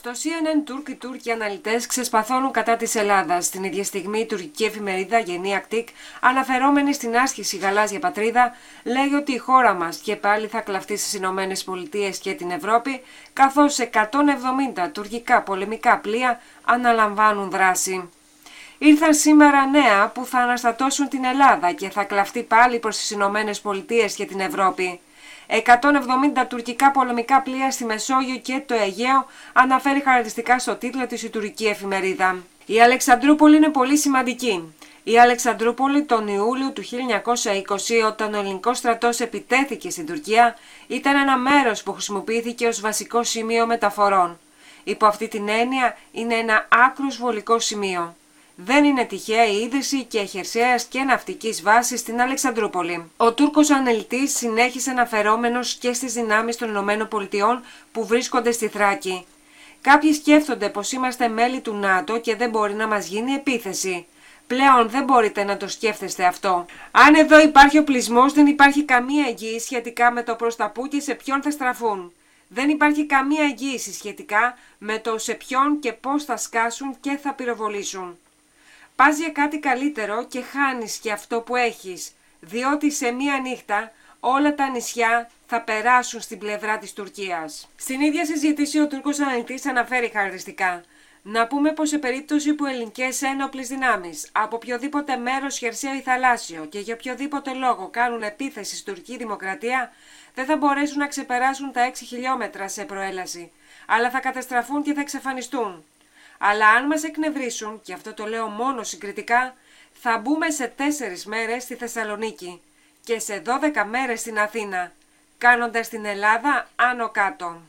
Στο CNN Τούρκ οι Τούρκοι αναλυτές ξεσπαθώνουν κατά της Ελλάδας. Την ίδια στιγμή η τουρκική εφημερίδα Γενή Ακτικ, αναφερόμενη στην άσχηση γαλάζια πατρίδα, λέει ότι η χώρα μας και πάλι θα κλαφτεί στις Ηνωμένες Πολιτείες και την Ευρώπη, καθώς 170 τουρκικά πολεμικά πλοία αναλαμβάνουν δράση. Ήρθαν σήμερα νέα που θα αναστατώσουν την Ελλάδα και θα κλαφτεί πάλι προς τις Ηνωμένες Πολιτείες και την Ευρώπη. 170 τουρκικά πολεμικά πλοία στη Μεσόγειο και το Αιγαίο αναφέρει χαρακτηριστικά στο τίτλο της η τουρκική εφημερίδα. Η Αλεξανδρούπολη είναι πολύ σημαντική. Η Αλεξανδρούπολη τον Ιούλιο του 1920 όταν ο ελληνικός στρατός επιτέθηκε στην Τουρκία ήταν ένα μέρος που χρησιμοποιήθηκε ως βασικό σημείο μεταφορών. Υπό αυτή την έννοια είναι ένα άκρος βολικό σημείο. Δεν είναι τυχαία η είδηση και χερσαίας και ναυτικής βάσης στην Αλεξανδρούπολη. Ο Τούρκος αναλυτή συνέχισε αναφερόμενος και στις δυνάμεις των ΗΠΑ που βρίσκονται στη Θράκη. Κάποιοι σκέφτονται πως είμαστε μέλη του ΝΑΤΟ και δεν μπορεί να μας γίνει επίθεση. Πλέον δεν μπορείτε να το σκέφτεστε αυτό. Αν εδώ υπάρχει οπλισμό, δεν υπάρχει καμία εγγύηση σχετικά με το προς τα που και σε ποιον θα στραφούν. Δεν υπάρχει καμία εγγύηση σχετικά με το σε ποιον και πώς θα σκάσουν και θα πυροβολήσουν. Πας για κάτι καλύτερο και χάνεις και αυτό που έχεις, διότι σε μία νύχτα όλα τα νησιά θα περάσουν στην πλευρά της Τουρκίας. Στην ίδια συζήτηση ο Τούρκος αναλυτής αναφέρει χαρακτηριστικά να πούμε πως σε περίπτωση που ελληνικές ένοπλες δυνάμεις από οποιοδήποτε μέρος χερσαίο ή θαλάσσιο και για οποιοδήποτε λόγο κάνουν επίθεση στην τουρκική δημοκρατία, δεν θα μπορέσουν να ξεπεράσουν τα 6 χιλιόμετρα σε προέλαση, αλλά θα καταστραφούν και θα εξαφανιστούν. Αλλά αν μας εκνευρίσουν, και αυτό το λέω μόνο συγκριτικά, θα μπούμε σε τέσσερις μέρες στη Θεσσαλονίκη και σε 12 μέρες στην Αθήνα, κάνοντας την Ελλάδα άνω κάτω.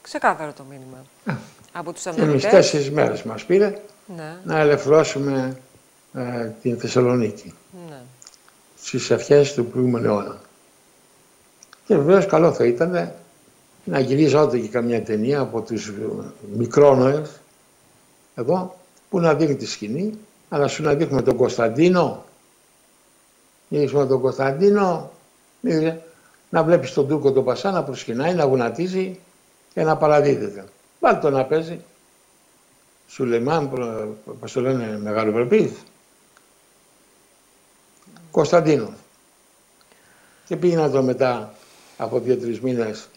Ξεκάθαρο το μήνυμα. Από τους Και εμείς αναλυτές. τέσσερις μέρες μας πήρε Ναι, να ελευθερώσουμε ε, την Θεσσαλονίκη ναι. στις αρχές του προηγούμενου αιώνα. Και βεβαίως καλό θα ήταν να γυρίζονται και καμιά ταινία από τους μικρόνοες εδώ που να δείχνει τη σκηνή αλλά σου να δείχνουμε τον Κωνσταντίνο δείχνουμε τον Κωνσταντίνο μη- να βλέπεις τον Τούρκο τον Πασά να προσκυνάει, να γουνατίζει και να παραδίδεται. Βάλτε το να παίζει. Σουλεϊμάν, προ- πώς το λένε, μεγαλοπρεπής. Κωνσταντίνο. και πήγαινα το μετά από δύο-τρεις μήνες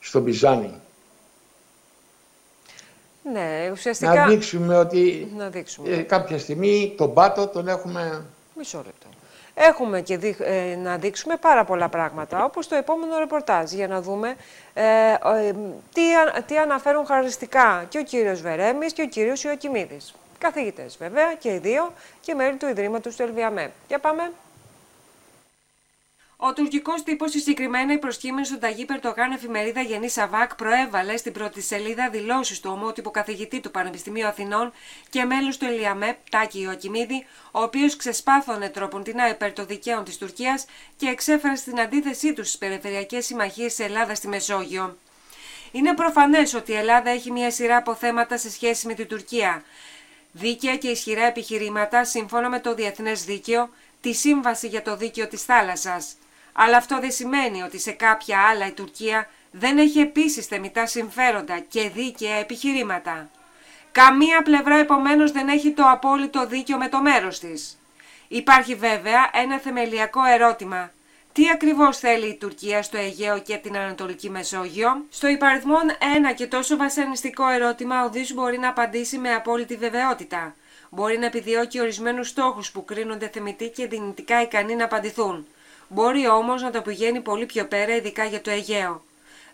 στο Μπιζάνι. Ναι, ουσιαστικά... Να δείξουμε ότι να δείξουμε. Ε, κάποια στιγμή τον πάτο τον έχουμε... Μισό λεπτό. Έχουμε και ε, να δείξουμε πάρα πολλά πράγματα, όπως το επόμενο ρεπορτάζ, για να δούμε ε, ε, τι, τι αναφέρουν χαριστικά και ο κύριος Βερέμης και ο κύριος Ιωκημίδης. Καθηγητές βέβαια και οι δύο και μέλη του Ιδρύματος του Ελβιαμέ. Για πάμε. Ο τουρκικός τύπος, συγκεκριμένα η προσκύμενη στον Ταγί Περτογάν εφημερίδα Γενή Σαβάκ, προέβαλε στην πρώτη σελίδα δηλώσεις του ομότυπου καθηγητή του Πανεπιστημίου Αθηνών και μέλους του Ελιαμέπ, Τάκη Ιωακιμίδη, ο οποίος ξεσπάθωνε τρόπον την υπέρ των δικαίων της Τουρκίας και εξέφρασε την αντίθεσή του στις περιφερειακές συμμαχίες της Ελλάδας στη Μεσόγειο. Είναι προφανές ότι η Ελλάδα έχει μια σειρά από θέματα σε σχέση με την Τουρκία. Δίκαια και ισχυρά επιχειρήματα σύμφωνα με το διεθνές δίκαιο, τη Σύμβαση για το Δίκαιο της Θάλασσας. Αλλά αυτό δεν σημαίνει ότι σε κάποια άλλα η Τουρκία δεν έχει επίσης θεμητά συμφέροντα και δίκαια επιχειρήματα. Καμία πλευρά επομένως δεν έχει το απόλυτο δίκαιο με το μέρος της. Υπάρχει βέβαια ένα θεμελιακό ερώτημα. Τι ακριβώς θέλει η Τουρκία στο Αιγαίο και την Ανατολική Μεσόγειο; Στο υπαριθμόν ένα και τόσο βασανιστικό ερώτημα ο Δής μπορεί να απαντήσει με απόλυτη βεβαιότητα. Μπορεί να επιδιώκει ορισμένους στόχους που κρίνονται θεμητοί και δυνητικά ικανοί να απαντηθούν. Μπορεί όμως να το πηγαίνει πολύ πιο πέρα, ειδικά για το Αιγαίο.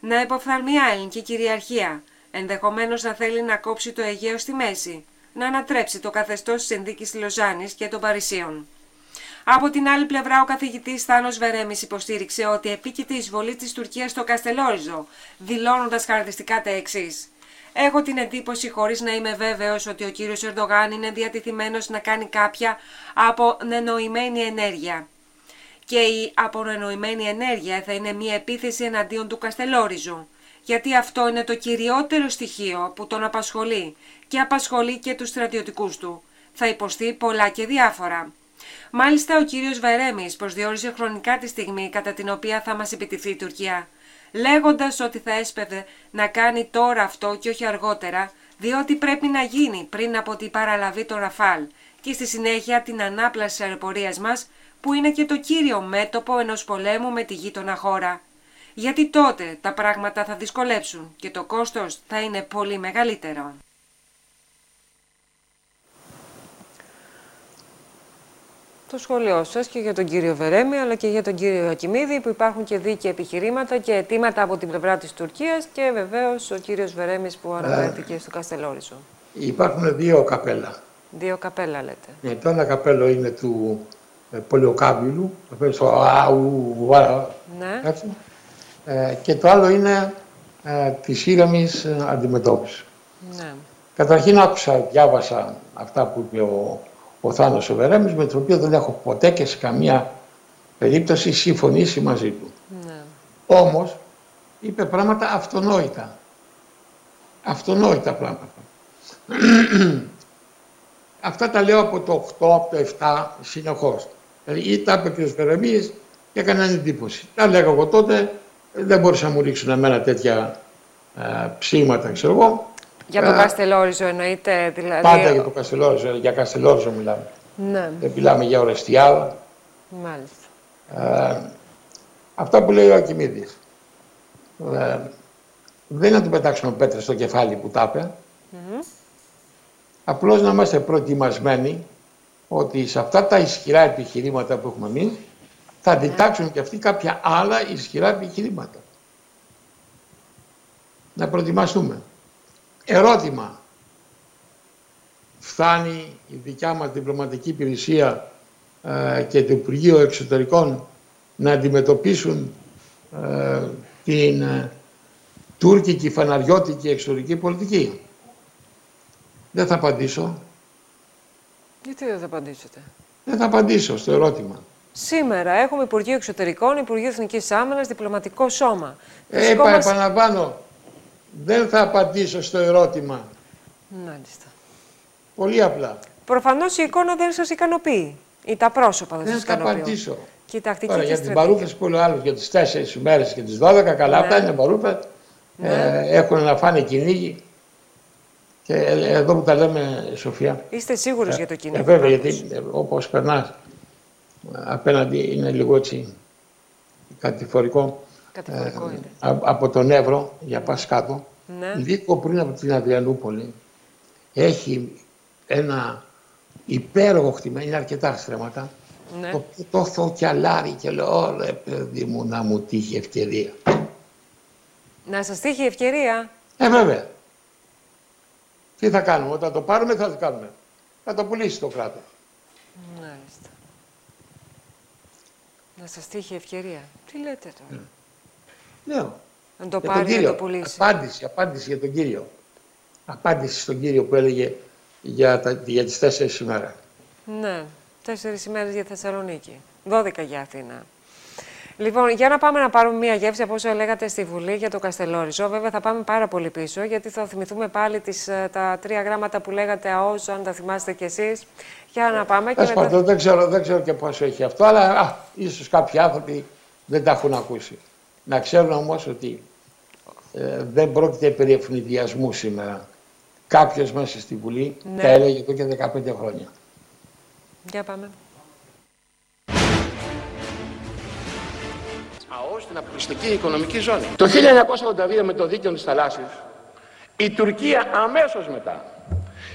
Να υποφθαλμεί ελληνική κυριαρχία, ενδεχομένως να θέλει να κόψει το Αιγαίο στη μέση, να ανατρέψει το καθεστώς της ενδίκης Λοζάνη και των Παρισίων. Από την άλλη πλευρά, ο καθηγητής Θάνος Βερέμης υποστήριξε ότι επίκειται η εισβολή της Τουρκίας στο Καστελόριζο, δηλώνοντας χαρακτηριστικά τα εξής. Έχω την εντύπωση, χωρίς να είμαι βέβαιος, ότι ο κύριος Ερντογάν είναι διατηθειμένο να κάνει κάποια απονενοημένη ενέργεια και η απονοημένη ενέργεια θα είναι μια επίθεση εναντίον του Καστελόριζου. Γιατί αυτό είναι το κυριότερο στοιχείο που τον απασχολεί και απασχολεί και τους στρατιωτικούς του. Θα υποστεί πολλά και διάφορα. Μάλιστα ο κύριος Βερέμις προσδιορίσε χρονικά τη στιγμή κατά την οποία θα μας επιτηθεί η Τουρκία, λέγοντας ότι θα έσπευε να κάνει τώρα αυτό και όχι αργότερα, διότι πρέπει να γίνει πριν από την παραλαβή των Ραφάλ και στη συνέχεια την ανάπλαση αεροπορίας μας που είναι και το κύριο μέτωπο ενός πολέμου με τη γείτονα χώρα. Γιατί τότε τα πράγματα θα δυσκολέψουν και το κόστος θα είναι πολύ μεγαλύτερο. Το σχόλιο σας και για τον κύριο Βερέμι αλλά και για τον κύριο Ακιμίδη που υπάρχουν και δίκαια επιχειρήματα και αιτήματα από την πλευρά της Τουρκίας και βεβαίως ο κύριος Βερέμις που αναφέρθηκε ε, στο Καστελόριζο. Υπάρχουν δύο καπέλα. Δύο καπέλα λέτε. Ναι, το ένα καπέλο είναι του ε, πολιοκάβιλου, το αου, ναι. Ε, και το άλλο είναι ε, της ήρεμης ε, αντιμετώπισης. Ναι. Καταρχήν άκουσα, διάβασα αυτά που είπε ο, ο Θάνος ο Βερέμης, με τον οποίο δεν έχω ποτέ και σε καμία περίπτωση συμφωνήσει μαζί του. Ναι. Όμως είπε πράγματα αυτονόητα. Αυτονόητα πράγματα. Αυτά τα λέω από το 8, από το 7 συνεχώς. Δηλαδή ή τα είπε και ο Σπερεμής και έκαναν εντύπωση. Τα λέγα εγώ τότε, δεν μπορούσα να μου ρίξουν εμένα τέτοια ε, ψήματα, ξέρω εγώ. Για το ε, Καστελόριζο εννοείται δηλαδή. Πάντα για το Καστελόριζο, για Καστελόριζο μιλάμε. Ναι. Δεν μιλάμε για Ορεστιάδα. Μάλιστα. Ε, αυτά που λέει ο Ακιμίδης. Ε, δεν είναι να του πετάξουμε πέτρες στο κεφάλι που τα είπε. Mm Απλώς να είμαστε προετοιμασμένοι ότι σε αυτά τα ισχυρά επιχειρήματα που έχουμε εμείς θα αντιτάξουν και αυτοί κάποια άλλα ισχυρά επιχειρήματα. Να προετοιμαστούμε. Ερώτημα. Φτάνει η δικιά μας διπλωματική υπηρεσία ε, και το Υπουργείο Εξωτερικών να αντιμετωπίσουν ε, την ε, τουρκική φαναριώτικη εξωτερική πολιτική; Δεν θα απαντήσω. Γιατί δεν θα απαντήσετε; Δεν θα απαντήσω στο ερώτημα. Σήμερα έχουμε Υπουργείο Εξωτερικών, Υπουργείο Εθνικής Άμυνας, Διπλωματικό Σώμα. Ε, είπα, επαναλαμβάνω, δεν θα απαντήσω στο ερώτημα. Μάλιστα. Πολύ απλά. Προφανώς η εικόνα δεν σας ικανοποιεί. Ή τα πρόσωπα δεν, δεν σας ικανοποιούν. Δεν θα απαντήσω. Και η τακτική Τώρα, για την παρούφε που λέει άλλος για τις 4 ημέρες και τις 12, καλά, ναι. αυτά είναι παρούφε. Ναι. Ε, έχουν να φάνε κυνήγι. Και εδώ που τα λέμε, Σοφία. Είστε σίγουρος ε, για το κυνήγι. Ε, βέβαια, γιατί ε, όπως περνάς απέναντι είναι λίγο έτσι κατηφορικό, Κατηφορικό είναι. α- από τον Εύρο για πας κάτω, Ναι. λίγο πριν από την Αδριανούπολη, έχει ένα υπέροχο χτυμένο, είναι αρκετά στρέμματα, Ναι. το οποίο το έχω κι αλάρι και λέω, ωρε παιδί μου να μου τύχει ευκαιρία. Να σας τύχει η ευκαιρία. Ε, βέβαια. Τι θα κάνουμε, όταν το πάρουμε, τι θα το κάνουμε. Θα το πουλήσει το κράτος. Μάλιστα. Να σας τύχει η ευκαιρία. Τι λέτε τώρα; Ναι. Να το Για τον πάρει να κύριο. το πουλήσει. Απάντηση, απάντηση για τον κύριο. Απάντηση στον κύριο που έλεγε για, τα, για τις τέσσερις ημέρες. Ναι. Τέσσερις ημέρες για Θεσσαλονίκη. Δώδεκα για Αθήνα. Λοιπόν, για να πάμε να πάρουμε μία γεύση από όσο λέγατε στη Βουλή για το Καστελόριζο. Βέβαια, θα πάμε πάρα πολύ πίσω, γιατί θα θυμηθούμε πάλι τις, ε, τα τρία γράμματα που λέγατε ΑΟΣ, αν τα θυμάστε κι εσείς. Για να πάμε και Τέλος μετά... πάντων, δεν ξέρω, δεν ξέρω και πόσο έχει αυτό, αλλά α, ίσως κάποιοι άνθρωποι δεν τα έχουν ακούσει. Να ξέρουν όμως ότι ε, δεν πρόκειται περί ευνηδιασμού σήμερα. Κάποιος μέσα στη Βουλή Ναι. τα έλεγε εδώ και 15 χρόνια. Για πάμε. ΑΟΣ στην αποκλειστική οικονομική ζώνη. Το 1982 με το δίκαιο της θαλάσσης η Τουρκία αμέσως μετά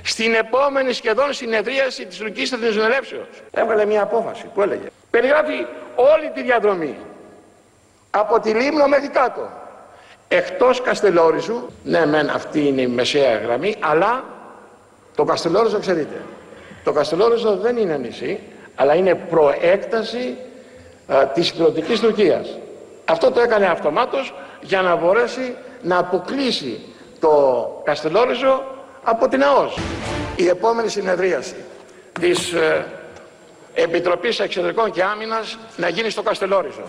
στην επόμενη σχεδόν συνεδρίαση της τουρκικής εθνοσυνελεύσεως έβγαλε μια απόφαση που έλεγε περιγράφει όλη τη διαδρομή από τη Λίμνο μέχρι κάτω εκτός Καστελόριζου ναι μεν αυτή είναι η μεσαία γραμμή αλλά το Καστελόριζο ξέρετε το Καστελόριζο δεν είναι νησί αλλά είναι προέκταση α, της υπηρετικής Τουρκίας. Αυτό το έκανε αυτομάτως για να μπορέσει να αποκλείσει το Καστελόριζο από την ΑΟΣ. Η επόμενη συνεδρίαση της ε, Επιτροπής Εξωτερικών και Άμυνας να γίνει στο Καστελόριζο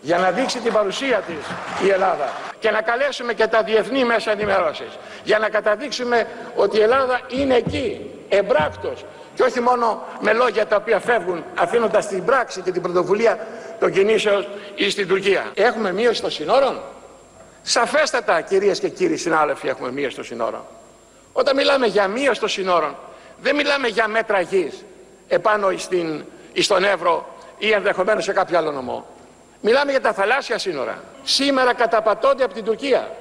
για να δείξει την παρουσία της η Ελλάδα και να καλέσουμε και τα διεθνή μέσα ενημέρωσης για να καταδείξουμε ότι η Ελλάδα είναι εκεί, εμπράκτος και όχι μόνο με λόγια τα οποία φεύγουν αφήνοντας την πράξη και την πρωτοβουλία των κινήσεων ή στην Τουρκία. Έχουμε μείωση των συνόρων; Σαφέστατα κυρίες και κύριοι συνάδελφοι έχουμε μείωση των συνόρων. Όταν μιλάμε για μείωση των συνόρων δεν μιλάμε για μέτρα γης επάνω στην, στον Εύρο ή ενδεχομένως σε κάποιο άλλο νομό. Μιλάμε για τα θαλάσσια σύνορα. Σήμερα καταπατώνται από την Τουρκία.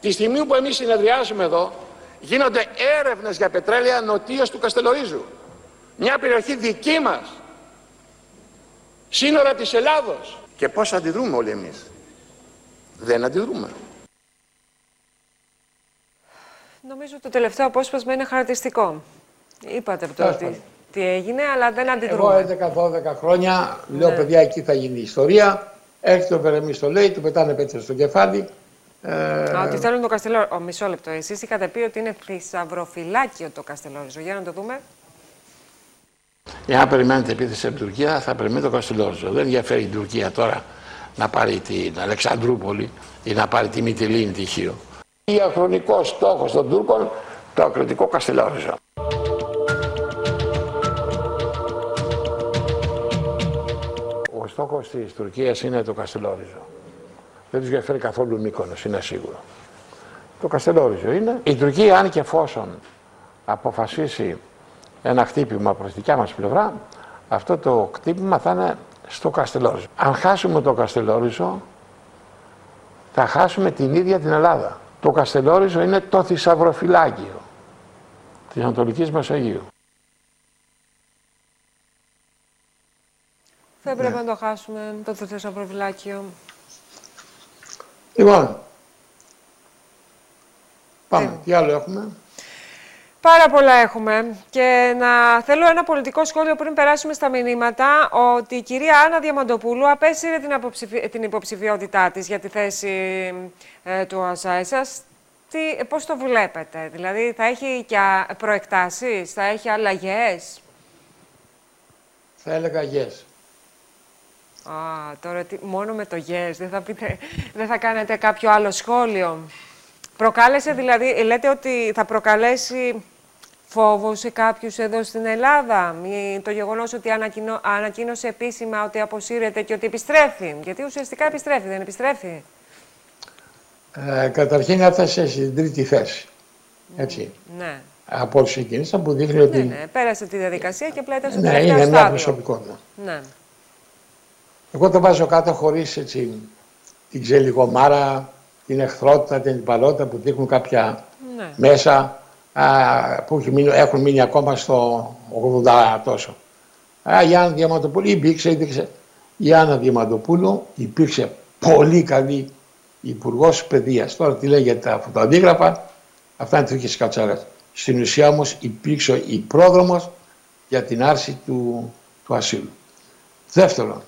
Τη στιγμή που εμείς συνεδριάζουμε εδώ, γίνονται έρευνες για πετρέλαια νοτίως του Καστελορίζου. Μια περιοχή δική μας. Σύνορα της Ελλάδος. Και πώς αντιδρούμε όλοι εμείς. Δεν αντιδρούμε. Νομίζω το τελευταίο απόσπασμα είναι χαρακτηριστικό. Είπατε αυτό Τέλος ότι πάντων. τι έγινε, αλλά δεν Εγώ αντιδρούμε. 11-12 χρόνια λέω Ναι. παιδιά εκεί θα γίνει η ιστορία. Έρχεται ο Βερεμής το λέει, του πετάνε πέτρες στο κεφάλι. Ε, Α, ότι θέλουν το Καστελόριζο. Μισό λεπτό. Εσείς είχατε πει ότι είναι θησαυροφυλάκιο το Καστελόριζο. Για να το δούμε. Εάν περιμένετε επίθεση από την Τουρκία, θα περιμένετε το Καστελόριζο. Δεν ενδιαφέρει η Τουρκία τώρα να πάρει την Αλεξανδρούπολη ή να πάρει τη Μυτιλίνη τυχείο. Διαχρονικός στόχος των Τούρκων το ακριτικό Καστελόριζο. Ο στόχος της Τουρκίας είναι το Καστελόριζο. Δεν τους ενδιαφέρει καθόλου Μύκονος, είναι σίγουρο. Το Καστελόριζο είναι. Η Τουρκία, αν και εφόσον αποφασίσει ένα χτύπημα προς δικιά μας πλευρά, αυτό το χτύπημα θα είναι στο Καστελόριζο. Αν χάσουμε το Καστελόριζο, θα χάσουμε την ίδια την Ελλάδα. Το Καστελόριζο είναι το θησαυροφυλάκιο της Ανατολικής Μεσογείου. Δεν πρέπει να το χάσουμε το θησαυροφυλάκιο. Λοιπόν, πάμε. Ε. Τι άλλο έχουμε; Πάρα πολλά έχουμε και να θέλω ένα πολιτικό σχόλιο πριν περάσουμε στα μηνύματα ότι η κυρία Άννα Διαμαντοπούλου απέσυρε την, αποψηφι- την υποψηφιότητά της για τη θέση ε, του ΑΣΑ. Εσάς τι, πώς το βλέπετε, δηλαδή θα έχει και α- προεκτάσεις, θα έχει αλλαγές; Θα έλεγα yes. Α, τώρα τι, μόνο με το yes, δεν θα, πείτε, δεν θα κάνετε κάποιο άλλο σχόλιο. Προκάλεσε δηλαδή, λέτε ότι θα προκαλέσει φόβο σε κάποιους εδώ στην Ελλάδα, μη- το γεγονός ότι ανακοινώ, ανακοίνωσε επίσημα ότι αποσύρεται και ότι επιστρέφει. Γιατί ουσιαστικά επιστρέφει, δεν επιστρέφει. Ε, καταρχήν έφτασε στην τρίτη θέση. Έτσι. Ναι. Από όσους ξεκίνησαν που δείχνει ότι Ναι, ναι, πέρασε τη διαδικασία και πλέον ήταν στο ναι, τελευταίο είναι μια στάδιο. προσωπικότητα. Ναι. Εγώ το βάζω κάτω χωρίς έτσι την ξελιγομάρα, την εχθρότητα, την υπαλότητα που δείχνουν κάποια Ναι. μέσα α, που έχει μείνει- έχουν μείνει ακόμα στο 80 τόσο. Α, η Άννα Διαμαντοπούλου υπήρξε, υπήρξε. Η Άννα Διαμαντοπούλου υπήρξε πολύ καλή υπουργός παιδείας. Τώρα τι λέγεται από τα αντίγραφα, αυτά είναι τρίχε κατσάρες. Στην ουσία όμως υπήρξε η πρόδρομο για την άρση του, του ασύλου. Δεύτερον,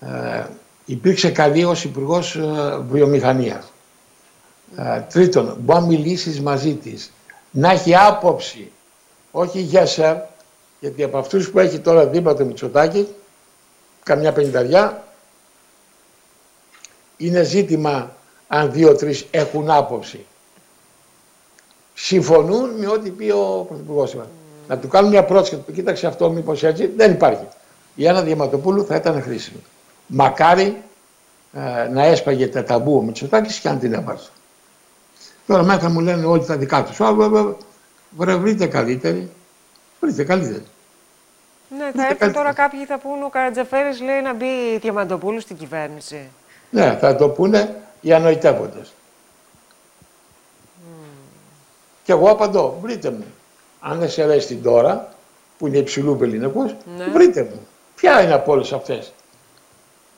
ε, υπήρξε καλή ως υπουργός ε, βιομηχανίας. Ε, τρίτον, μπορεί να μιλήσεις μαζί της, να έχει άποψη, όχι για σερ, γιατί από αυτούς που έχει τώρα δίπλα το Μητσοτάκη, καμιά πενηνταριά, είναι ζήτημα αν δύο-τρεις έχουν άποψη. Συμφωνούν με ό,τι πει ο Πρωθυπουργός μας. Να του κάνουν μια πρόταση και του πει, κοίταξε αυτό μήπως έτσι, δεν υπάρχει. Η Άννα Διαματοπούλου θα ήταν χρήσιμη. Μακάρι ε, να έσπαγε τα ταμπού ο Μητσοτάκης και αν την έβαζε. Τώρα μέσα μου λένε όλοι τα δικά τους. Α, βε, βε, Βρε, βρείτε καλύτερη. Βρείτε καλύτερη. Ναι, θα Ναι, έρθουν κάτι- τώρα κάποιοι θα πούν ο Καρατζαφέρης λέει να μπει η Διαμαντοπούλου στην κυβέρνηση. Ναι, θα το πούνε οι ανοητεύοντες. Και εγώ απαντώ, βρείτε μου. Αν δεν σε αρέσει την τώρα, που είναι υψηλού πελληνικούς, Ναι. βρείτε μου. Ποια είναι από όλες αυτές;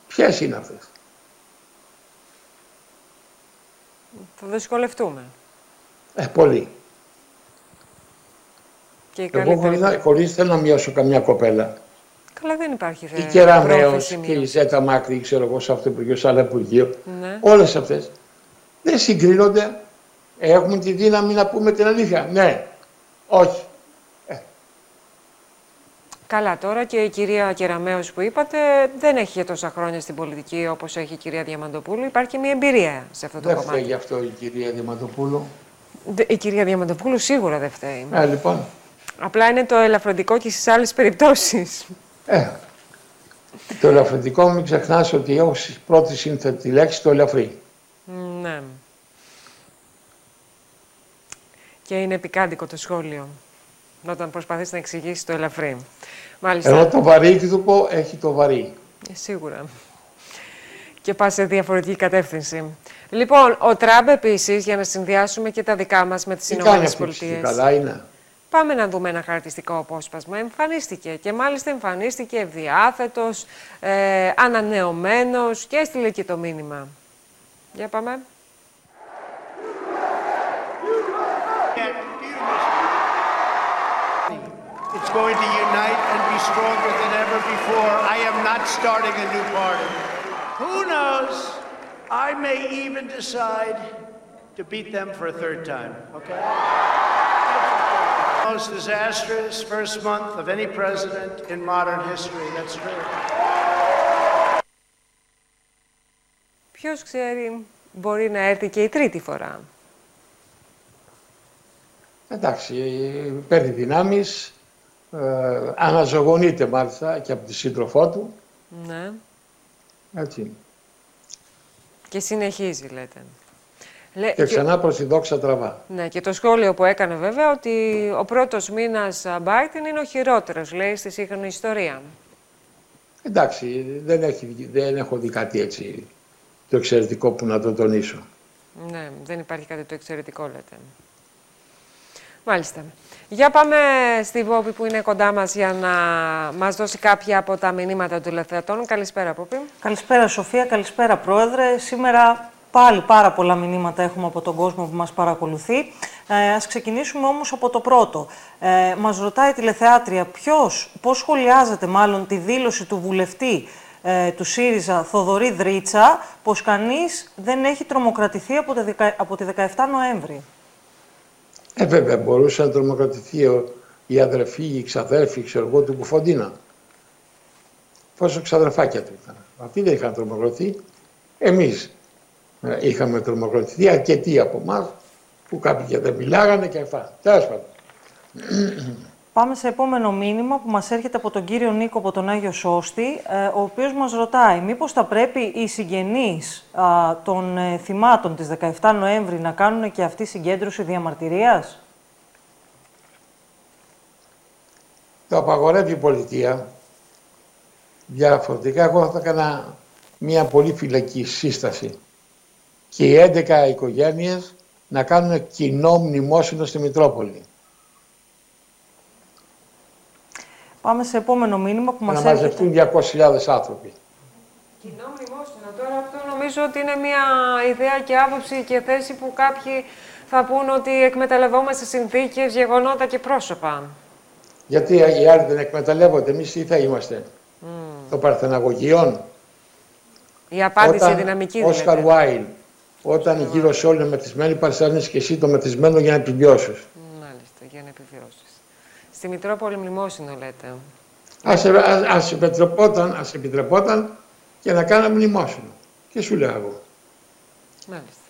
Ποιες είναι αυτές; Θα δυσκολευτούμε. Ε, πολύ. Και η Εγώ καλύτερη... χωρίς, να- χωρίς θέλω να μειώσω καμιά κοπέλα. Καλά δεν υπάρχει Η θε... Κεραμέως πρόθεση και η μείωσης. Ζέτα Μάκρη, ξέρω εγώ, σε αυτό το Υπουργείο, σε άλλο Υπουργείο. Ναι. Όλες αυτές δεν συγκρίνονται. Έχουν τη δύναμη να πούμε την αλήθεια. Ναι. Όχι. Καλά, τώρα και η κυρία Κεραμέως που είπατε δεν έχει για τόσα χρόνια στην πολιτική όπως έχει η κυρία Διαμαντοπούλου. Υπάρχει και μια εμπειρία σε αυτό το Δεν κομμάτι. φταίει γι' αυτό η κυρία Διαματοπούλου. Δε- Η κυρία Διαμαντοπούλου σίγουρα δεν φταίει. Ε, λοιπόν. Απλά είναι το ελαφροντικό και στις άλλες περιπτώσεις. Ε, το ελαφρυντικό μην ξεχνάς ότι έχω στη πρώτη σύνθετη λέξη το ελαφρύ. Ναι. Και είναι επικάντικο το σχόλιο. Όταν προσπαθείς να εξηγήσει το ελαφρύ. Μάλιστα. Ενώ το βαρύκδουπο έχει το βαρύ. Ε, Σίγουρα. Και πας σε διαφορετική κατεύθυνση. Λοιπόν, ο Τραμπ επίσης, για να συνδυάσουμε και τα δικά μας με τις Τι κάνει Ηνωμένες αυτή η ψυχή, Πολιτείες. καλά είναι; Πάμε να δούμε ένα χαρακτηριστικό απόσπασμα. Εμφανίστηκε και μάλιστα εμφανίστηκε ευδιάθετος, ε, ανανεωμένος και έστειλε και το μήνυμα. Για πάμε. It's going to unite and be stronger than ever before. I am not starting a new party. Who knows? I may even decide to beat them for a third time, okay? Most disastrous first month of any president in modern history. That's true. Ποιος ξέρει, μπορεί να έρθει και η τρίτη φορά. Εντάξει, παίρνει δυνάμεις, ε, αναζωογονείται μάλιστα και από τη σύντροφό του. Ναι. Έτσι. Και συνεχίζει, λέτε. Λέ, Και ξανά προς τη δόξα τραβά. Ναι, και το σχόλιο που έκανε βέβαια ότι ο πρώτος μήνας α, Biden είναι ο χειρότερος, λέει, στη σύγχρονη ιστορία. Εντάξει, δεν, έχει, δεν έχω δει κάτι έτσι το εξαιρετικό που να το τονίσω. Ναι, δεν υπάρχει κάτι το εξαιρετικό, λέτε. Μάλιστα. Για πάμε στη Βόπη που είναι κοντά μας για να μας δώσει κάποια από τα μηνύματα του τηλεθεατών. Καλησπέρα, Βόπη. Καλησπέρα Σοφία, καλησπέρα Πρόεδρε. Σήμερα πάλι πάρα πολλά μηνύματα έχουμε από τον κόσμο που μας παρακολουθεί. Ε, ας ξεκινήσουμε όμως από το πρώτο. Ε, μας ρωτάει η τηλεθεάτρια ποιος, πώς σχολιάζεται μάλλον τη δήλωση του βουλευτή ε, του ΣΥΡΙΖΑ Θοδωρή Δρίτσα πως κανείς δεν έχει τρομοκρατηθεί από, τη δεκα- από τη 17 Νοέμβρη. Ε, βέβαια, μπορούσε να τρομοκρατηθεί ο, η αδερφή, η ξαδέρφη, ξέρω εγώ, του Κουφοντίνα. Πόσο ξαδερφάκια του ήταν. Αυτοί δεν είχαν τρομοκρατηθεί. Εμείς ε, είχαμε τρομοκρατηθεί, αρκετοί από εμάς που κάποιοι και δεν μιλάγανε και αυτά. Τέλος πάντων. Πάμε σε επόμενο μήνυμα που μας έρχεται από τον κύριο Νίκο από τον Άγιο Σώστη, ε, ο οποίος μας ρωτάει μήπως θα πρέπει οι συγγενείς α, των ε, θυμάτων της 17 Νοέμβρη να κάνουν και αυτή συγκέντρωση διαμαρτυρίας; Το απαγορεύει η πολιτεία Διαφορετικά εγώ θα έκανα μια πολύ φυλακή σύσταση και οι 11 οικογένειες να κάνουν κοινό μνημόσυνο στη Μητρόπολη. Πάμε σε επόμενο μήνυμα που μας να έρχεται. μαζευτούν 200.000 άνθρωποι. Κοινό μνημόσυνο. Τώρα αυτό νομίζω ότι είναι μια ιδέα και άποψη και θέση που κάποιοι θα πούν ότι εκμεταλλευόμαστε συνθήκες, γεγονότα και πρόσωπα. Γιατί οι άλλοι δεν εκμεταλλεύονται, εμείς τι θα είμαστε; Το Παρθεναγωγείον, Η απάντηση όταν δυναμική Όσκαρ δηλαδή. Βάιλ, όταν γύρω σε όλοι είναι μεθυσμένοι, παριστάνεις και εσύ το μεθυσμένο για να επιβιώσεις. Μάλιστα, για να επιβιώσεις. Στη Μητρόπολη μνημόσυνο λέτε. Ας, ε- ας, ας, επιτρεπόταν, ας επιτρεπόταν και να κάναμε μνημόσυνο. Και σου λέω εγώ. Μάλιστα.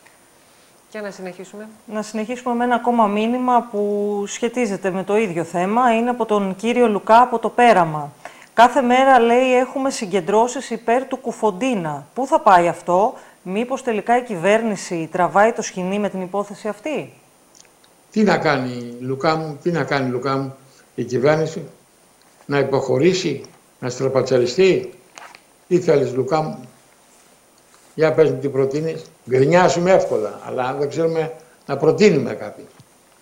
Για να συνεχίσουμε. Να συνεχίσουμε με ένα ακόμα μήνυμα που σχετίζεται με το ίδιο θέμα. Είναι από τον κύριο Λουκά από το Πέραμα. Κάθε μέρα, λέει, έχουμε συγκεντρώσεις υπέρ του Κουφοντίνα. Πού θα πάει αυτό, μήπως τελικά η κυβέρνηση τραβάει το σκηνή με την υπόθεση αυτή; Τι να κάνει Λουκά μου, τι να κάνει Λουκά μου; Η κυβέρνηση, να υποχωρήσει, να στραπατσαριστεί. Τι θέλεις Λουκά μου, για πες μου τι προτείνεις. Γκρινιάζουμε εύκολα, αλλά δεν ξέρουμε να προτείνουμε κάτι.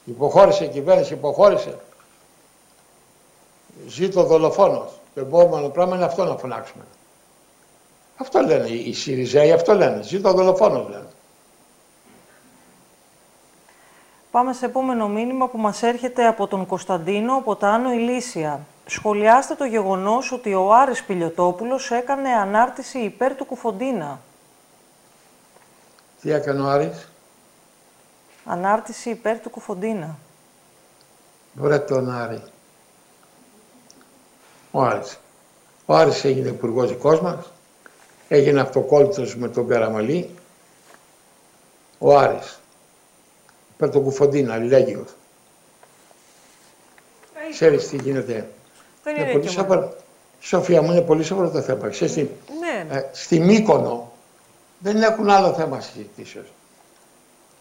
Υποχώρησε η κυβέρνηση, υποχώρησε. Ζήτω δολοφόνος. Το επόμενο πράγμα είναι αυτό να φωνάξουμε. Αυτό λένε οι Σιριζέοι, αυτό λένε. Ζήτω δολοφόνος λένε. Πάμε σε επόμενο μήνυμα που μας έρχεται από τον Κωνσταντίνο από τα Άνω Ηλίσια. Σχολιάστε το γεγονός ότι ο Άρης Πιλιοτόπουλος έκανε ανάρτηση υπέρ του Κουφοντίνα. Τι έκανε ο Άρης; Ανάρτηση υπέρ του Κουφοντίνα. Βρε τον Άρη. Ο Άρης. Ο Άρης έγινε υπουργός δικός μας. Έγινε αυτοκόλλητος με τον Καραμαλή. Ο Άρης. Με τον Κουφοντίνα, αλληλέγγυος. Ξέρεις τι γίνεται. Δεν Είναι είναι πολύ και σοβαρό. Σοφία μου είναι πολύ σοβαρό το θέμα. Ξέρεις τι, Ναι, ναι. ε, στη Μύκονο δεν έχουν άλλο θέμα συζητήσεως.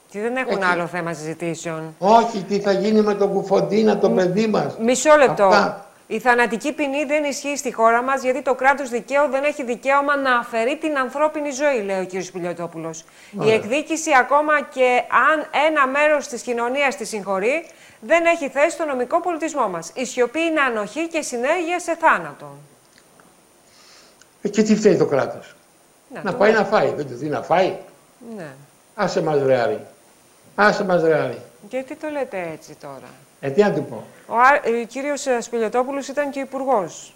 Και δεν έχουν Έχει. άλλο θέμα συζητήσεων. Όχι, τι θα γίνει με τον Κουφοντίνα, το παιδί μας. Μισό λεπτό. Αυτά. Η θανατική ποινή δεν ισχύει στη χώρα μας γιατί το κράτος δικαίου δεν έχει δικαίωμα να αφαιρεί την ανθρώπινη ζωή, λέει ο κ. Πιλιοτόπουλο. Η εκδίκηση, ακόμα και αν ένα μέρος της κοινωνίας τη συγχωρεί, δεν έχει θέση στο νομικό πολιτισμό μας. Η σιωπή είναι ανοχή και συνέργεια σε θάνατο. Ε, και τι φταίει το κράτος; Να, Να το πάει λέω. να φάει. Δεν του δει να φάει; Ναι. Άσε μας ρε Άρη. Άσε μας ρε Άρη. Γιατί το λέτε έτσι τώρα; Ε, τι να του πω. Ο, Ά- ο κύριος ε, Σπηλιοτόπουλος ήταν και υπουργός.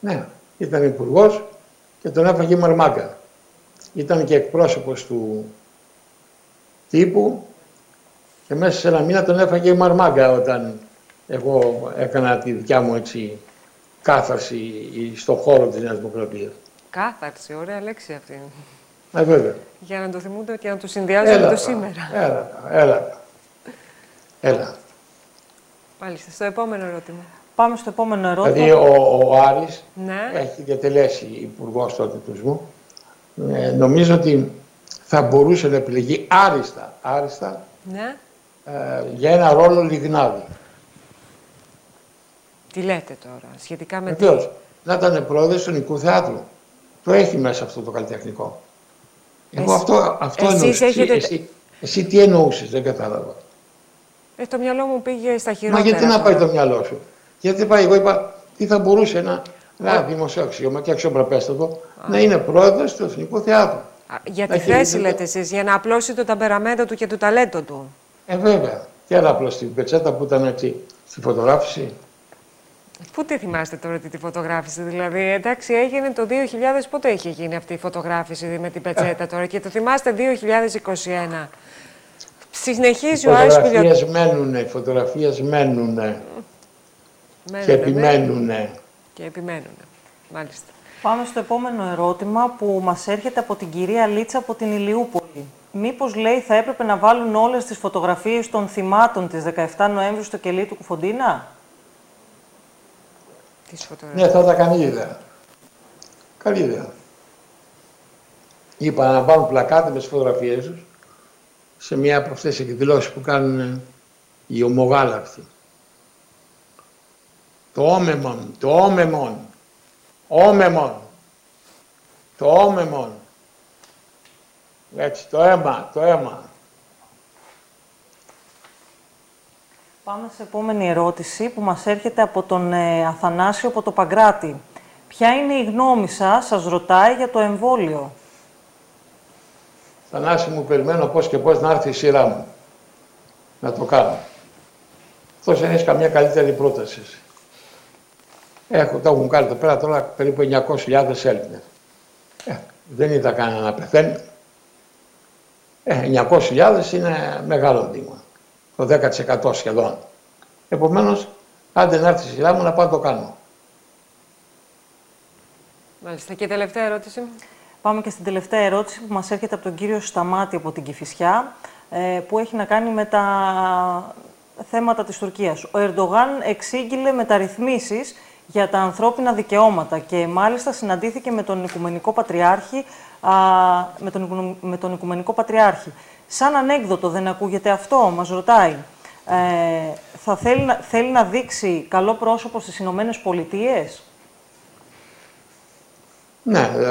Ναι, ήταν υπουργός και τον έφαγε η Μαρμάγκα. Ήταν και εκπρόσωπος του τύπου και μέσα σε ένα μήνα τον έφαγε η Μαρμάγκα όταν εγώ έκανα τη δικιά μου έτσι κάθαρση στον χώρο της Νέας Δημοκρατίας. Κάθαρση, ωραία λέξη αυτή. Ε, βέβαια. Για να το θυμούνται και να το συνδυάζουμε με το τα, σήμερα. Έλα, τα, έλα. Τα. Έλα. Μάλιστα, στο επόμενο ερώτημα. Πάμε στο επόμενο ερώτημα. Δηλαδή ο, ο Άρης Ναι. έχει διατελέσει υπουργός τότε τους ΣΜΟΥ. Ε, νομίζω ότι θα μπορούσε να επιλεγεί άριστα, άριστα Ναι. ε, για ένα ρόλο λιγνάδι. Τι λέτε τώρα, σχετικά με τι. Βεβαίω. Να ήταν πρόεδρος του Νικού Θεάτρου. Το έχει μέσα αυτό το καλλιτεχνικό. Εγώ Εσύ- αυτό, αυτό εσείς εννοούσα. Εσύ, έχετε- εσύ, εσύ τι εννοούσες, δεν κατάλαβα. Ε, το μυαλό μου πήγε στα Μα χειρότερα. γιατί να τώρα. πάει το μυαλό σου; Γιατί πάει, εγώ είπα, τι θα μπορούσε ένα, ένα δημοσίο αξίωμα και αξιοπρεπέστατο να είναι πρόεδρος του Εθνικού Θεάτρου. Α, Για Να τη έχει θέση δίκιο. λέτε εσείς, για να απλώσει το ταμπεραμέντο του και το ταλέντο του. Ε, βέβαια. Και άλλα απλώ στην πετσέτα που ήταν έτσι στη φωτογράφηση. Πού τη θυμάστε τώρα τη, τη φωτογράφηση, δηλαδή. Εντάξει, έγινε το 2000, πότε είχε γίνει αυτή η φωτογράφηση με την πετσέτα τώρα και το θυμάστε 2021. Συνεχίζει ο Άρης Πιλιοτόπουλος. Φωτογραφίες μένουνε, οι φωτογραφίες μένουνε και Μένουνε, επιμένουνε. Και επιμένουν. Μάλιστα. Πάμε στο επόμενο ερώτημα που μας έρχεται από την κυρία Λίτσα από την Ηλιούπολη. Μήπως, λέει, θα έπρεπε να βάλουν όλες τις φωτογραφίες των θυμάτων της 17 Νοέμβρη στο κελί του Κουφοντίνα; Τις φωτογραφίες. Ναι, θα ήταν καλή ιδέα. Καλή ιδέα. Είπα να πάρουν πλακάτι με τις φωτογραφίες τους σε μία από αυτές τις εκδηλώσεις που κάνουν οι ομογάλακτοι. Το όμεμον, το όμεμον. Όμεμον. Το όμεμον. Έτσι, το αίμα, το αίμα. Πάμε σε επόμενη ερώτηση που μας έρχεται από τον ε, Αθανάσιο από το Παγκράτη. Ποια είναι η γνώμη σας, σας ρωτάει για το εμβόλιο; Θανάση μου, περιμένω πώς και πώς να έρθει η σειρά μου. Να το κάνω. Αυτός δεν έχει καμιά καλύτερη πρόταση. Έχω, το έχουν κάνει εδώ πέρα τώρα περίπου 900.000 Έλληνες. Ε, δεν είδα κανένα να πεθαίνει. Ε, 900.000 είναι μεγάλο δείγμα. Το 10% σχεδόν. Επομένως, άντε να έρθει η σειρά μου να πάω το κάνω. Μάλιστα. Και τελευταία ερώτηση. Πάμε και στην τελευταία ερώτηση που μας έρχεται από τον κύριο Σταμάτη από την Κηφισιά, ε, που έχει να κάνει με τα θέματα της Τουρκίας. Ο Ερντογάν εξήγηλε μεταρρυθμίσεις για τα ανθρώπινα δικαιώματα και μάλιστα συναντήθηκε με τον Οικουμενικό Πατριάρχη, α, με, τον, με τον Οικουμενικό Πατριάρχη. Σαν ανέκδοτο δεν ακούγεται αυτό, μας ρωτάει. Ε, θα θέλει, θέλει να δείξει καλό πρόσωπο στις Ηνωμένες Πολιτείες; Ναι, ε,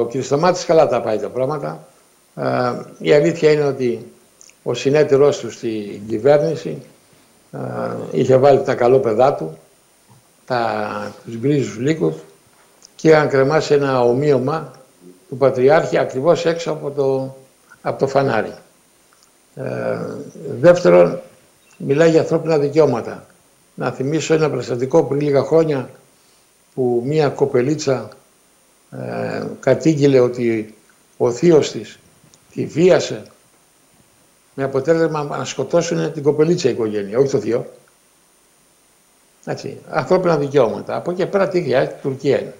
ο κ. Σταμάτης καλά τα πάει τα πράγματα. Ε, η αλήθεια είναι ότι ο συνέτερός του στην κυβέρνηση ε, είχε βάλει τα καλό παιδά του, τα, τους γκρίζους λύκους και είχαν κρεμάσει ένα ομοίωμα του Πατριάρχη ακριβώς έξω από το, από το φανάρι. Ε, δεύτερον, μιλάει για ανθρώπινα δικαιώματα. Να θυμίσω ένα περιστατικό πριν λίγα χρόνια που μία κοπελίτσα ε, κατήγγειλε ότι ο θείος της τη βίασε με αποτέλεσμα να σκοτώσουν την κοπελίτσα η οικογένεια, όχι το θείο. Έτσι, ανθρώπινα δικαιώματα. Από εκεί πέρα τι χρειάζεται, η Τουρκία είναι.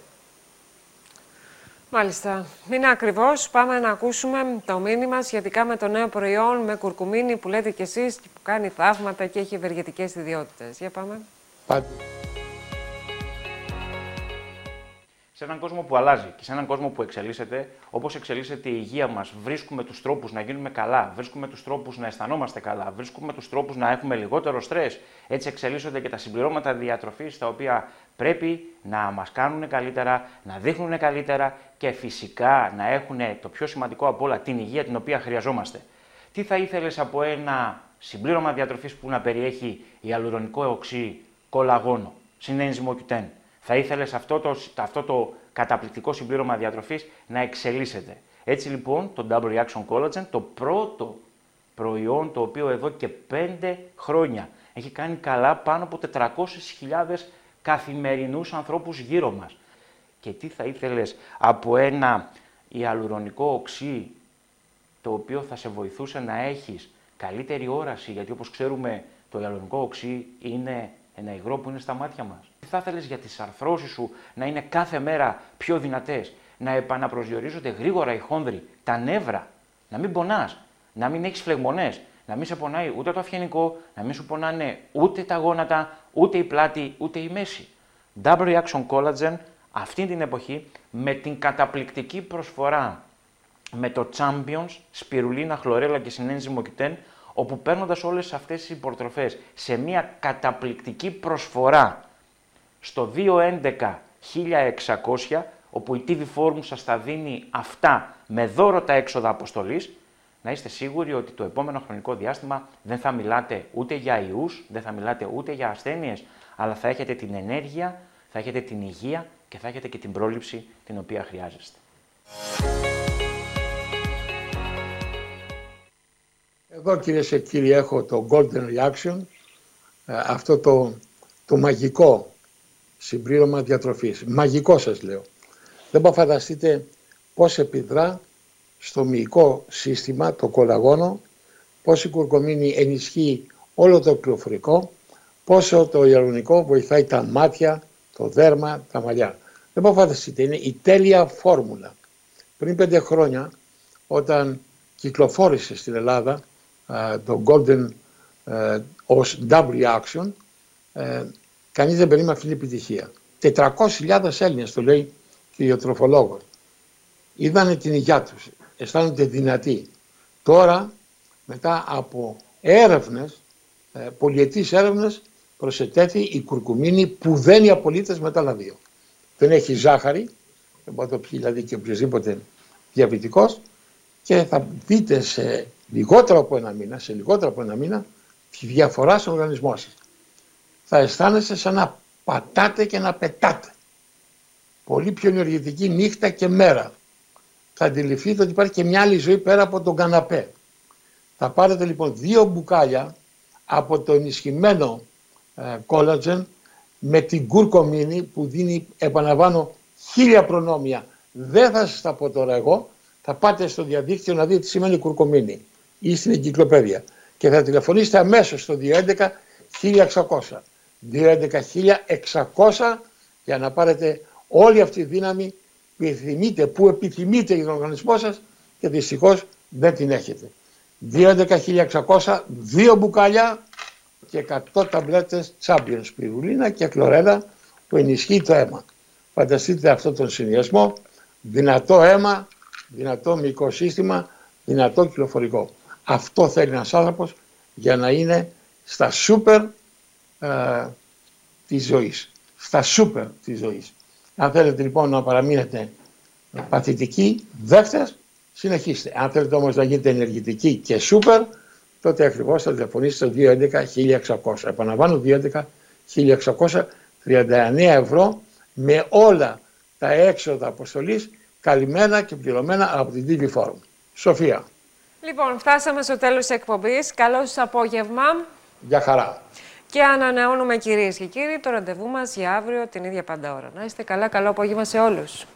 Μάλιστα. Είναι ακριβώς. Πάμε να ακούσουμε το μήνυμα σχετικά με το νέο προϊόν με κουρκουμίνη που λέτε κι εσείς που κάνει θαύματα και έχει ευεργετικές ιδιότητες. Για πάμε. Πάτε. Σε έναν κόσμο που αλλάζει και σε έναν κόσμο που εξελίσσεται, όπως εξελίσσεται η υγεία μας, βρίσκουμε τους τρόπους να γίνουμε καλά, βρίσκουμε τους τρόπους να αισθανόμαστε καλά, βρίσκουμε τους τρόπους να έχουμε λιγότερο στρες. Έτσι εξελίσσονται και τα συμπληρώματα διατροφής, τα οποία πρέπει να μας κάνουν καλύτερα, να δείχνουν καλύτερα και φυσικά να έχουν το πιο σημαντικό από όλα την υγεία την οποία χρειαζόμαστε. Τι θα ήθελες από ένα συμπλήρωμα διατροφής που να περιέχει ιαλουρονικό οξύ κολαγόνο, συνένζυμο Q10, θα ήθελες αυτό το, αυτό το καταπληκτικό συμπλήρωμα διατροφής να εξελίσσεται. Έτσι λοιπόν το W Reaction Collagen, το πρώτο προϊόν το οποίο εδώ και 5 χρόνια έχει κάνει καλά πάνω από 400.000 καθημερινούς ανθρώπους γύρω μας. Και τι θα ήθελες από ένα ιαλουρονικό οξύ το οποίο θα σε βοηθούσε να έχεις καλύτερη όραση, γιατί όπως ξέρουμε το ιαλουρονικό οξύ είναι ένα υγρό που είναι στα μάτια μας. Τι θα ήθελες για τις αρθρώσεις σου να είναι κάθε μέρα πιο δυνατές, να επαναπροσδιορίζονται γρήγορα οι χόνδροι, τα νεύρα, να μην πονάς, να μην έχεις φλεγμονές, να μην σε πονάει ούτε το αυγενικό, να μην σου πονάνε ούτε τα γόνατα, ούτε η πλάτη, ούτε η μέση. Double Reaction Collagen αυτή την εποχή με την καταπληκτική προσφορά με το Champions, σπιρουλίνα, χλωρέλα και συνένζυμο κοιτέν, όπου παίρνοντας όλες αυτές τις υποτροφές σε μια καταπληκτική προσφορά στο 211 1600, όπου η TV Forum σας θα δίνει αυτά με δώρο τα έξοδα αποστολής, να είστε σίγουροι ότι το επόμενο χρονικό διάστημα δεν θα μιλάτε ούτε για ιούς, δεν θα μιλάτε ούτε για ασθένειες, αλλά θα έχετε την ενέργεια, θα έχετε την υγεία και θα έχετε και την πρόληψη την οποία χρειάζεστε. Εδώ κυρίες και κύριοι έχω το Golden Reaction, ε, αυτό το, το μαγικό συμπλήρωμα διατροφής. Μαγικό σας λέω. Δεν μπορείτε να φανταστείτε πώς επιδρά στο μυϊκό σύστημα, το κολαγόνο, πώς η κουρκομίνη ενισχύει όλο το πληροφορικό, πόσο το ιαλονικό βοηθάει τα μάτια, το δέρμα, τα μαλλιά. Δεν μπορείτε να φανταστείτε, είναι η τέλεια φόρμουλα. Πριν πέντε χρόνια, όταν κυκλοφόρησε στην Ελλάδα το Golden ως W Action, ε, κανείς δεν περίμενε αυτή την επιτυχία. 400.000 Έλληνες, το λέει και ο τροφολόγος. Είδανε την υγειά τους, αισθάνονται δυνατοί. Τώρα, μετά από έρευνες, ε, πολιετής έρευνες, προσετέθη η κουρκουμίνη που δεν οι απολύτες με τα άλλα δύο. δεν έχει ζάχαρη, δεν μπορεί να το πιει δηλαδή και οποιοδήποτε διαβητικός και θα δείτε σε λιγότερο από ένα μήνα, σε λιγότερο από ένα μήνα, τη διαφορά στον οργανισμό σας. Θα αισθάνεστε σαν να πατάτε και να πετάτε. Πολύ πιο ενεργητική νύχτα και μέρα. Θα αντιληφθείτε ότι υπάρχει και μια άλλη ζωή πέρα από τον καναπέ. Θα πάρετε λοιπόν δύο μπουκάλια από το ενισχυμένο ε, με την κουρκομίνη που δίνει, επαναλαμβάνω, χίλια προνόμια. Δεν θα σας τα πω τώρα εγώ, θα πάτε στο διαδίκτυο να δείτε τι σημαίνει κουρκομίνη ή στην εγκυκλοπαίδεια και θα τηλεφωνήσετε αμέσως στο 211 1600. 211 1600 για να πάρετε όλη αυτή τη δύναμη που επιθυμείτε, που επιθυμείτε για τον οργανισμό σας και δυστυχώς δεν την έχετε. 211-1600, δύο μπουκάλια και 100 ταμπλέτες Champions πυρουλίνα και κλωρέλα που ενισχύει το αίμα. Φανταστείτε αυτό τον συνδυασμό, δυνατό αίμα, δυνατό μικρό σύστημα, δυνατό κυκλοφορικό. Αυτό θέλει ένας άνθρωπος για να είναι στα σούπερ ε, της ζωής. Στα σούπερ της ζωής. Αν θέλετε λοιπόν να παραμείνετε παθητικοί, δέχτες, συνεχίστε. Αν θέλετε όμως να γίνετε ενεργητικοί και σούπερ, τότε ακριβώς θα τηλεφωνήσετε στο 211-1600. Επαναλαμβάνω 211-1600, 39 ευρώ με όλα τα έξοδα αποστολής καλυμμένα και πληρωμένα από την TV Forum. Σοφία. Λοιπόν, φτάσαμε στο τέλος της εκπομπής. Καλό σας απόγευμα. Γεια χαρά. Και ανανεώνουμε κυρίες και κύριοι το ραντεβού μας για αύριο την ίδια πάντα ώρα. Να είστε καλά, καλό απόγευμα σε όλους.